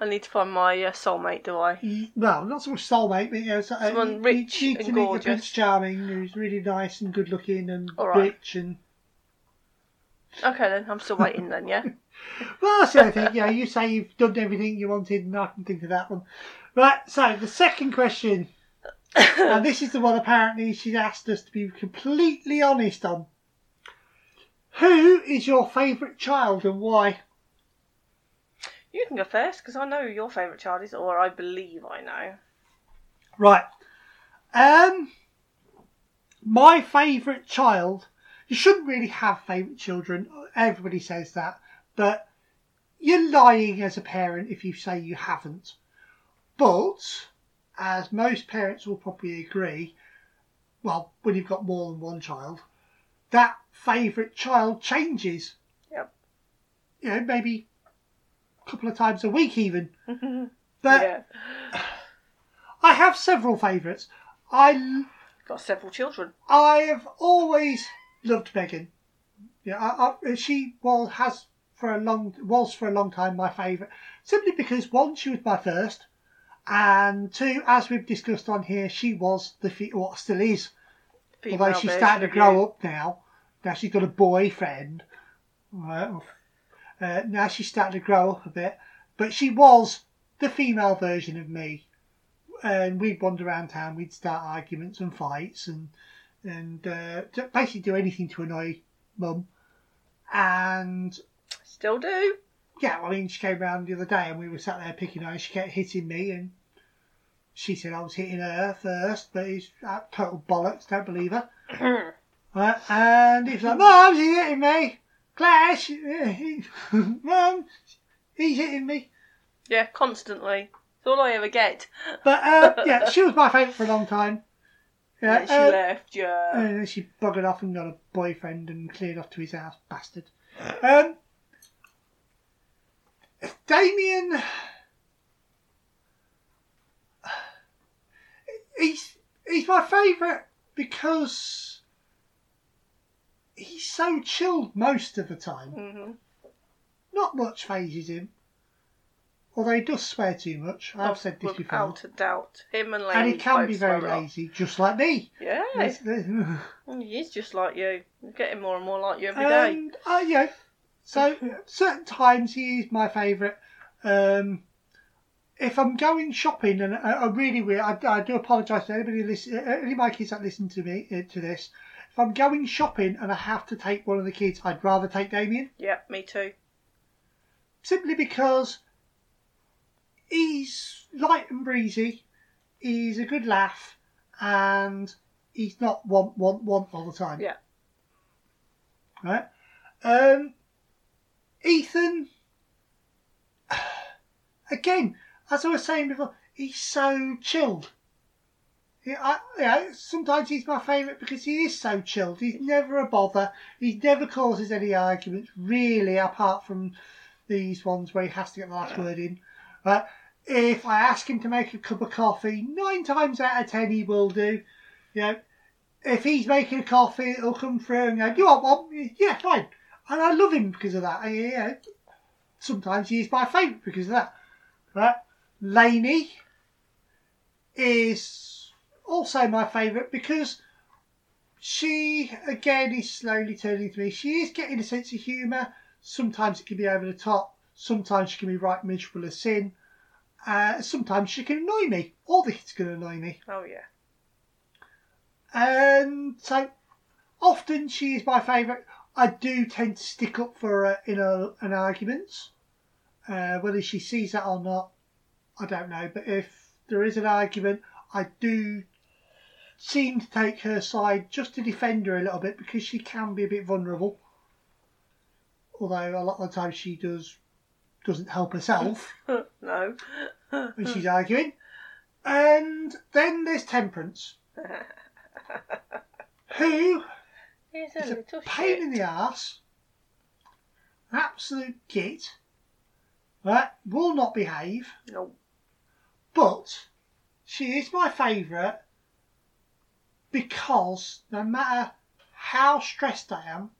I need to find my uh, soulmate, do I? Y- Well, not so much soulmate, but you know, so, uh, Someone you- rich you and to meet your gorgeous. Prince Charming, who's really nice and good looking and All right. rich and. Okay then, I'm still waiting then, yeah? Well, that's the other thing. You know, you say you've done everything you wanted, and I can think of that one. Right. So the second question, and this is the one apparently she's asked us to be completely honest on. Who is your favourite child and why? You can go first because I know your favourite child is, or I believe I know. Right. Um, my favourite child. You shouldn't really have favourite children. Everybody says that, but you're lying as a parent if you say you haven't. But as most parents will probably agree, well, when you've got more than one child, that favourite child changes. Yep. You know, maybe a couple of times a week even. But yeah. I have several favourites. I Got several children. I have always loved Megan. Yeah, I, I, she was has for a long was for a long time my favourite, simply because one she was my first, And two, as we've discussed on here, she was the fe- what still is, Female although she's starting to grow you. up now. Now she's got a boyfriend. Right. Uh, now she's starting to grow up a bit, but she was the female version of me. And we'd wander around town, we'd start arguments and fights, and and uh, basically do anything to annoy mum. And Still do. yeah, I mean, she came round the other day and we were sat there picking her and she kept hitting me and she said I was hitting her first, but it's uh, total bollocks, don't believe her. Right, and it's like, Mum, she's hitting me. Clash, Mum, he's hitting me. yeah, constantly. It's all I ever get. But uh, yeah, she was my favourite for a long time. Yeah, and she uh, left, yeah. and then she buggered off and got a boyfriend and cleared off to his house, bastard. Um, Damien, he's he's my favourite because he's so chilled most of the time. hmm Not much phases him. Although he does swear too much. I've said this before. Without a doubt. Him and Lady And he can be very lazy, just like me. Yeah. He is just like you. Getting more and more like you every day. And uh, yeah, so certain times he is my favourite. Um, if I'm going shopping, and I, I really will, I, I do apologise to anybody listen, uh, any of my kids that listen to me uh, to this. If I'm going shopping and I have to take one of the kids, I'd rather take Damien Yeah, me too. simply because he's light and breezy, he's a good laugh, and he's not want want want all the time. Yeah. Right. Um, Ethan. Again, as I was saying before, he's so chilled. I, sometimes he's my favourite because he is so chilled. He's never a bother. He never causes any arguments, really, apart from these ones where he has to get the last word in. Right? If I ask him to make a cup of coffee, nine times out of ten he will do. You know, if he's making a coffee, it'll come through and go, "Do you want one?" Yeah, fine. And I love him because of that. I, you know, sometimes he's my favourite because of that. Right? Lainey is also my favourite because she again is slowly turning to me. She is getting a sense of humour. Sometimes it can be over the top. Sometimes she can be right miserable as sin. Uh, sometimes she can annoy me. All the kids can annoy me. Oh yeah. And so often she is my favourite. I do tend to stick up for her in a, an arguments. Uh, whether she sees that or not, I don't know. But if there is an argument, I do seem to take her side just to defend her a little bit because she can be a bit vulnerable. Although a lot of the time she does doesn't help herself no. when she's arguing. And then there's Temperance, who is a a pain shit. in the ass, absolute git, right? Will not behave, No. but she is my favourite because no matter how stressed I am,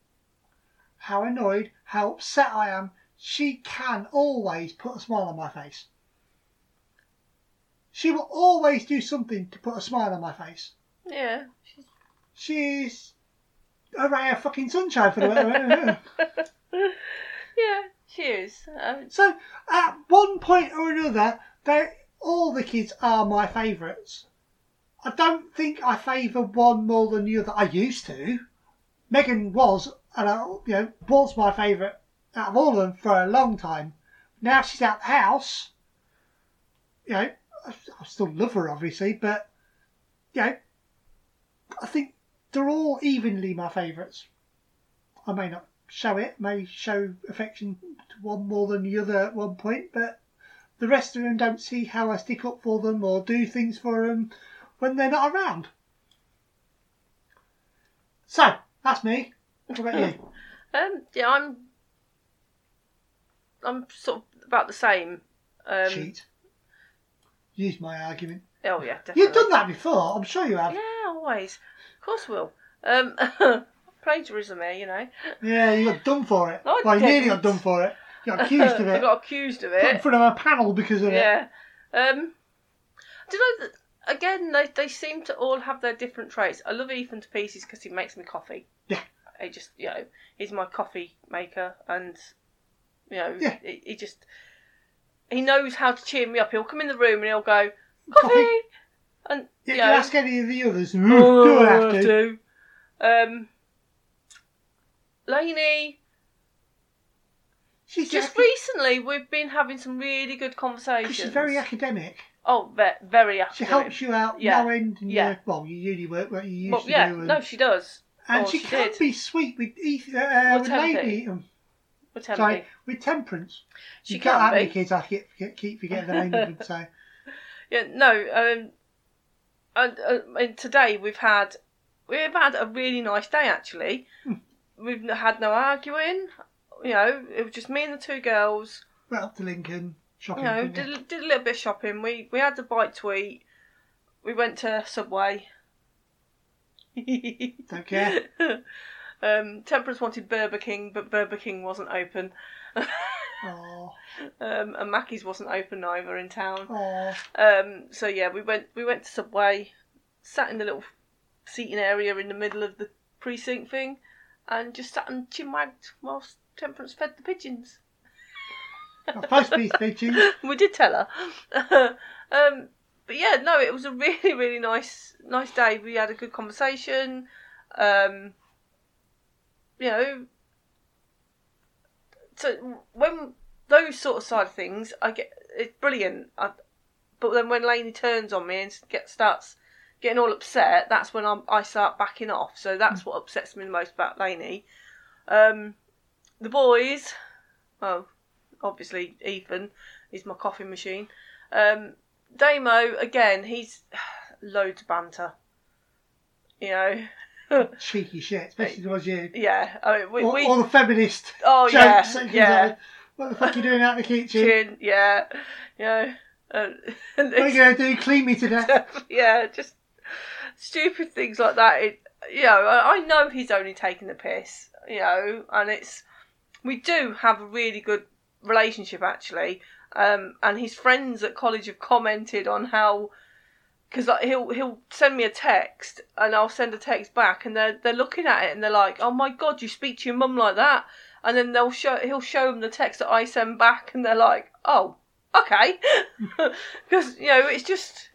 how annoyed, how upset I am, she can always put a smile on my face. She will always do something to put a smile on my face. Yeah. She's... She's a ray of fucking sunshine for the yeah, she is. Um, So at one point or another, they all the kids are my favourites. I don't think I favour one more than the other. I used to. Megan was, and I, you know, was my favourite out of all of them for a long time. Now she's out the house. You know, I, I still love her obviously, but you know, I think they're all evenly my favourites. I may not show it, may show affection to one more than the other at one point, but the rest of them don't see how I stick up for them or do things for them when they're not around. So, that's me. What about you? um, yeah, I'm. I'm sort of about the same. Um, Cheat. Use my argument. Oh yeah, definitely. You've done that before, I'm sure you have. Yeah, always. Of course, will. Um, plagiarism here, you know. Yeah, you got done for it. I well, you nearly got done for it. You got accused of I it. got accused of Put in front of a panel because of it. Yeah. Um, Do you know that? Again, they they seem to all have their different traits. I love Ethan to pieces because he makes me coffee. Yeah. He just, you know, he's my coffee maker, and you know, Yeah. he, he just he knows how to cheer me up. He'll come in the room and he'll go coffee, Coffee. and Yeah, you you ask any of the others. Oh, do I have to? do. Um, Lainey, She's just just recently we've been having some really good conversations. she's very academic. Oh, ve- very She helps you out Yeah. no end in Yeah. your well, your uni work, what you used Well, to yeah, do. And, no, she does. and oh, she, she can did. be sweet with uh, uh, with Tempe. lady. Um, With sorry, with temperance. She You've can't many be. kids. I keep forgetting the name of them. So Yeah, no. Um, and, uh, and today we've had we've had a really nice day actually. Hmm. We've had no arguing. You know, it was just me and the two girls. went up to Lincoln shopping. You know, did did a little bit of shopping. We we had a bite to eat. We went to Subway. Don't care. um, Temperance wanted Burger King, but Burger King wasn't open. Oh, um, and Mackey's wasn't open either in town. oh, Um, so yeah, we went we went to Subway, sat in the little seating area in the middle of the precinct thing, and just sat and chinwagged whilst Temperance fed the pigeons. I'm supposed we did tell her. um, but yeah, no, it was a really really nice nice day. We had a good conversation. Um, you know, so when those sort of side of things, I get it's brilliant. I, but then when Lainey turns on me and get starts getting all upset, that's when I'm, I start backing off. So that's what upsets me the most about Lainey. Um, the boys, well, obviously Ethan is my coffee machine. Um, Damo again, he's loads of banter. You know, Cheeky shit, especially towards you. yeah. I mean, we, All, we all the feminist oh jokes. yeah, yeah. of, What the fuck are you doing out in the kitchen? Chin, yeah, you know. Uh, what are you going to do? Clean me to death? yeah, just stupid things like that. It, you know, I, I know he's only taking the piss, you know, and it's we do have a really good relationship actually. Um, and his friends at college have commented on how because like, he'll he'll send me a text and I'll send a text back and they're they're looking at it and they're like, oh my god, you speak to your mum like that, and then they'll show he'll show them the text that I send back and they're like, oh, okay, because you know it's just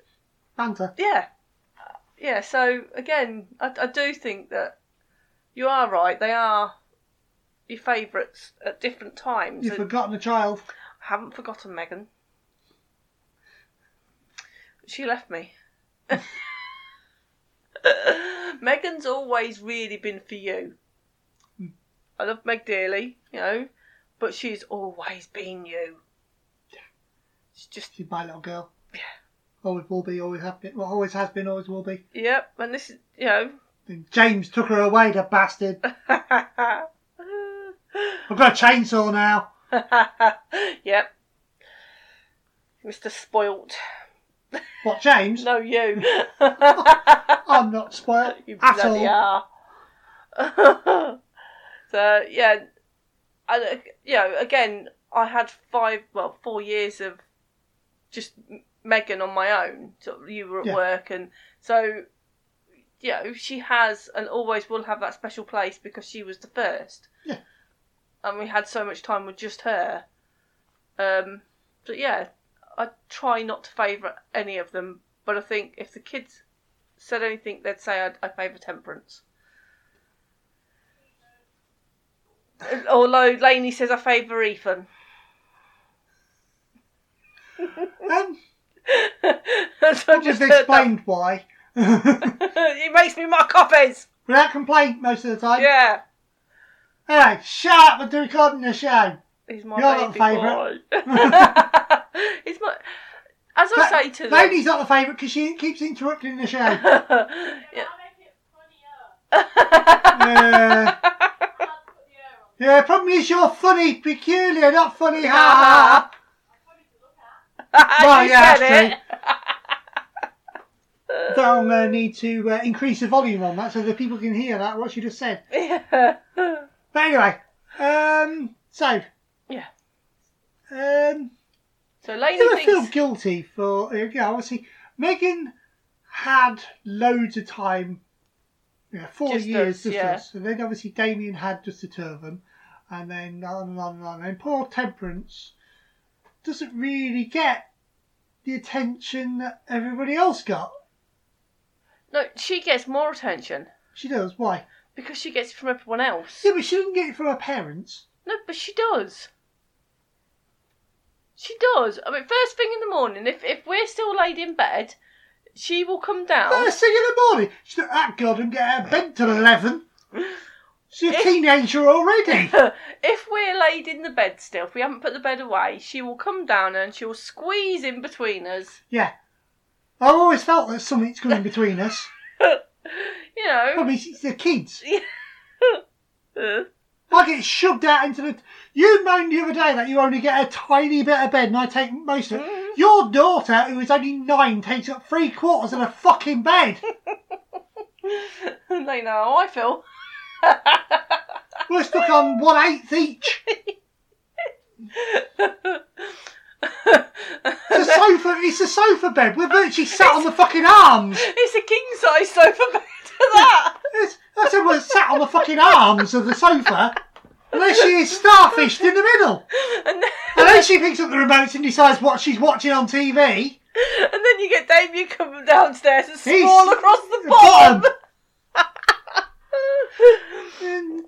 Banter. yeah, yeah. So again, I, I do think that you are right. They are your favourites at different times. You've and forgotten the child. I haven't forgotten Megan. She left me. Megan's always really been for you. I love Meg dearly, you know, but she's always been you. She's just She's my little girl. Yeah. Always will be, always have been. Well, always has been, always will be. yep, and this is you know. And James took her away, the bastard. I've got a chainsaw now. yep. Mr. Spoilt. What, James? No, you. I'm not spoilt you at bloody all. are. so yeah, I, you know, again, I had five, well, four years of just Megan on my own. So you were at Yeah. work, and so you know, she has and always will have that special place because she was the first. Yeah. And we had so much time with just her. Um, but yeah, I try not to favour any of them, but I think if the kids said anything, they'd say I'd, I favour Temperance. Although Lainey says I favour Ethan. Um, so I just explained why. it makes me mock copies. Without complaint most of the time. Yeah. Anyway, shut up and do recording the show. He's my You're not baby the boy. He's my. As I say to them. Lady's not the favourite because she keeps interrupting the show. yeah. Yeah. Yeah, problem is you're funny, peculiar, not funny. Ha ha. Well, you yeah, said that's So I'm going to need to uh, increase the volume on that so that people can hear that what you just said. it. But anyway, um, so Yeah. um, so Lainey I feel thinks. guilty for? Uh, yeah, obviously Megan had loads of time, yeah, four Just years, us, just yeah. us. And then obviously Damien had just the two of them, and then on and on and on. And poor Temperance doesn't really get the attention that everybody else got. No, she gets more attention She does. Why? Because she gets it from everyone else. Yeah, but she doesn't get it from her parents. No, but she does. She does. I mean, first thing in the morning, if if we're still laid in bed, she will come down. First thing in the morning, she's not that good and get out of bed till 11. She's a If- teenager already. if we're laid in the bed still, if we haven't put the bed away, she will come down and she'll squeeze in between us. Yeah. I've always felt that something's coming between us. You know. I mean, it's the kids. I get shoved out into the. You moaned the other day that you only get a tiny bit of bed and I take most of it. Mm. Your daughter, who is only nine, takes up three quarters of the fucking bed. they know how I feel. We're stuck on one eighth each. It's a sofa. It's a sofa bed. We're virtually sat on the fucking arms. it's a king size sofa bed that. Said we're sat on the fucking arms of the sofa. And there she is, starfished in the middle. And then, And then she picks up the remote and decides what she's watching on TV. and then you get Damien coming downstairs and sprawl across the the bottom. bottom.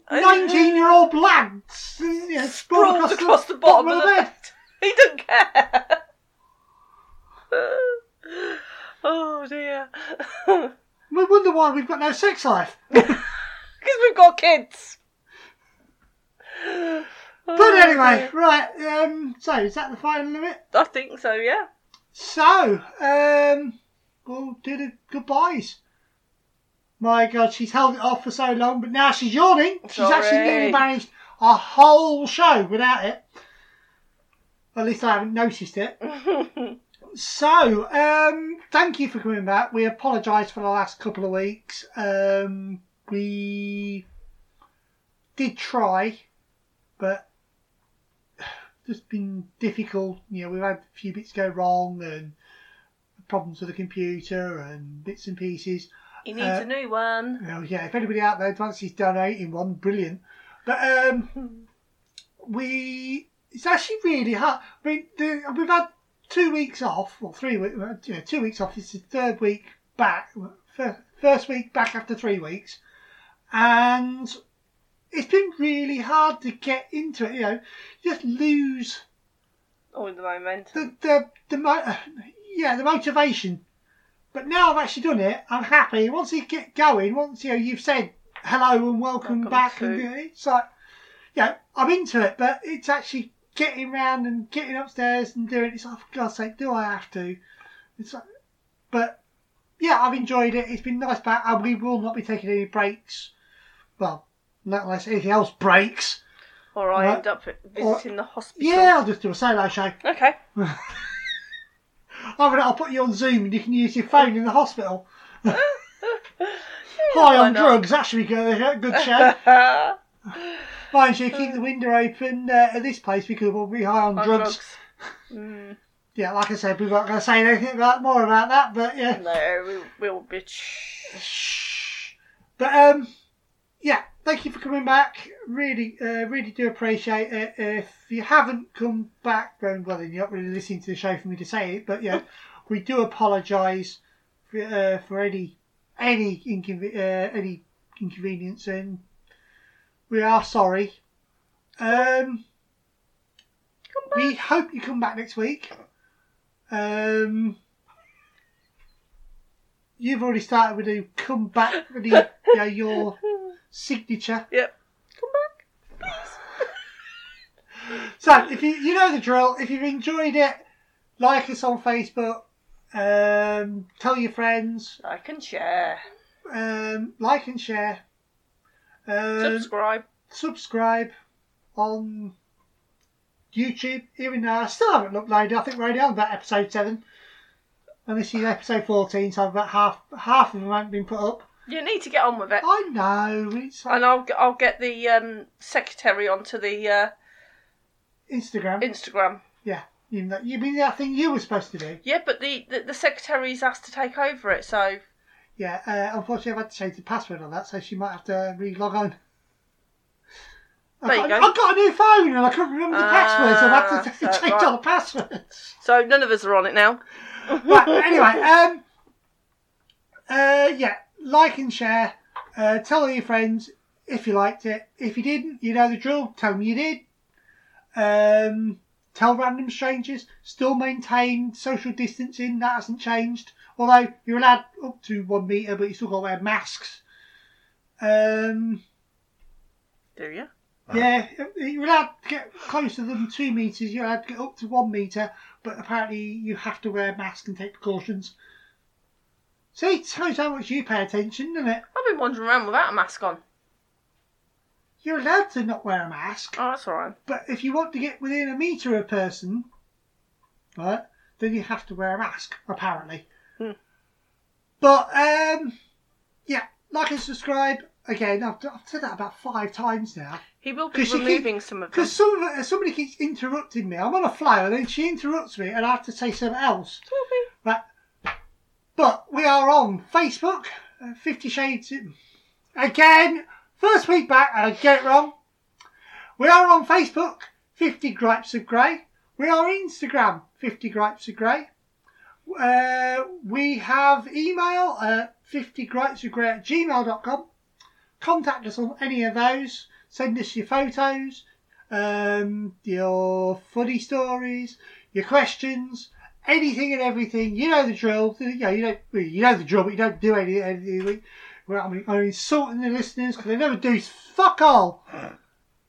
Nineteen-year-old know, sprawl Sprawled across, across, the, the, bottom, of of the bed. He doesn't care. oh dear. We wonder why we've got no sex life. Because we've got kids. But anyway, right. Um, so is that the final limit? I think so, yeah. So, um, we'll do the goodbyes. My God, she's held it off for so long, but now she's yawning. She's actually nearly managed a whole show without it. At least I haven't noticed it. So, um, thank you for coming back. We apologise for the last couple of weeks. Um, we did try, but it's been difficult. You know, we've had a few bits go wrong and problems with the computer and bits and pieces. he needs Uh, a new one. Oh yeah, if anybody out there fancies donating one, brilliant. But um, we it's actually really hard. I mean, the, we've had two weeks off, or three weeks, yeah, two weeks off. It's the third week back, first week back after three weeks, and it's been really hard to get into it. You know, you just lose All the momentum. the the, the yeah the motivation. But now I've actually done it. I'm happy. Once you get going, once you know you've said hello and welcome, Welcome back, to. and it's like yeah, I'm into it. But it's actually getting round and getting upstairs and doing. it. It's like for God's sake, do I have to? It's like, but yeah, I've enjoyed it. It's been nice back. And we will not be taking any breaks. Well, not unless anything else breaks. Or I Right. end up visiting the hospital. Yeah, I'll just do a solo show. Okay. I'll put you on Zoom and you can use your phone in the hospital. Hi, why on not? drugs. That should be good. Good show. Mind you, keep the window open uh, at this place because we'll be high on, On drugs. drugs. Mm, Yeah, like I said, we're not going to say anything about more about that, but yeah. no, we will be. Shh. But um, yeah, thank you for coming back. Really, uh, really do appreciate it. If you haven't come back, then well, then you're not really listening to the show for me to say it. But yeah, we do apologise for, uh, for any any inconve- uh, any inconvenience, and we are sorry. Um, we hope you come back next week. Um, you've already started with a come back with the, know, your signature. Yep. Come back. So if you you know the drill, if you've enjoyed it, like us on Facebook, um, tell your friends, Like and share. um, like and share, um, Subscribe. subscribe on YouTube. Even though I still haven't uploaded, I think we're only on about episode seven, and this is episode fourteen, so about half half of them haven't been put up. You need to get on with it. I know it's like And I'll I'll get the um, secretary onto the uh, Instagram. Instagram. Yeah. You mean that thing you were supposed to do? Yeah, but the, the, the secretary's asked to take over it, so Yeah, uh, unfortunately, I've had to change the password on that, so she might have to re-log on. I've There you got, go. I've got a new phone and I couldn't remember the password, so I've had to Ah, so- change right. all the passwords. so none of us are on it now. right, anyway, um, uh, yeah, like and share. Uh, tell all your friends if you liked it. If you didn't, you know the drill. Tell them you did. Um, tell random strangers. Still maintain social distancing. That hasn't changed. Although you're allowed up to one metre, but you still got to wear masks. Um, Do you? yeah, you're allowed to get closer than two metres. You're allowed to get up to one metre, but apparently you have to wear a mask and take precautions. See, it shows how much you pay attention, doesn't it? I've been wandering around without a mask on. You're allowed to not wear a mask, Oh, that's alright. but if you want to get within a metre of a person, right, then you have to wear a mask, apparently. Hmm. But, um, yeah, like and subscribe. Again, I've, I've said that about five times now. He will be she keep- removing some of. Because some of it, somebody keeps interrupting me. I'm on a flow, and then she interrupts me, and I have to say something else. Right. But we are on Facebook, uh, Fifty Shades. Again, first week back, and I get it wrong. We are on Facebook, Fifty Gripes of Grey. We are on Instagram, Fifty Gripes of Grey. Uh, we have email at 50gripesofgrey at gmail.com. Contact us on any of those. Send us your photos, um, your funny stories, your questions, anything and everything. You know the drill. You know, you don't. You know the drill, but you don't do any. anything. Well, I mean, I'm insulting the listeners because they never do fuck all.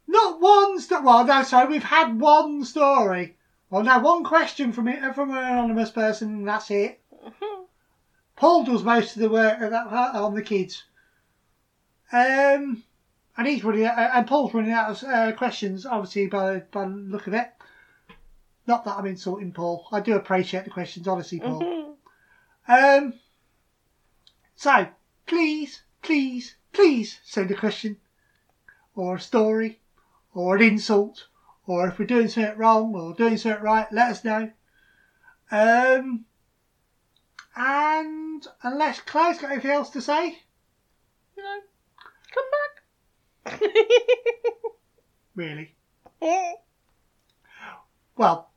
Not one. Sto- well, no, sorry, we've had one story. Well, no, one question from it from an anonymous person, and that's it. Paul does most of the work of that part on the kids. Um, and he's running out, and Paul's running out of uh, questions, obviously by by the look of it. Not that I'm insulting Paul. I do appreciate the questions, honestly, Paul. Mhm. Um, so please, please, please send a question, or a story, or an insult, or if we're doing something wrong or doing something right, let us know. Um, and unless Claire's got anything else to say, No. Come back. really. Well,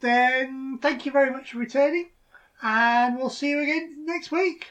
then thank you very much for returning, and we'll see you again next week.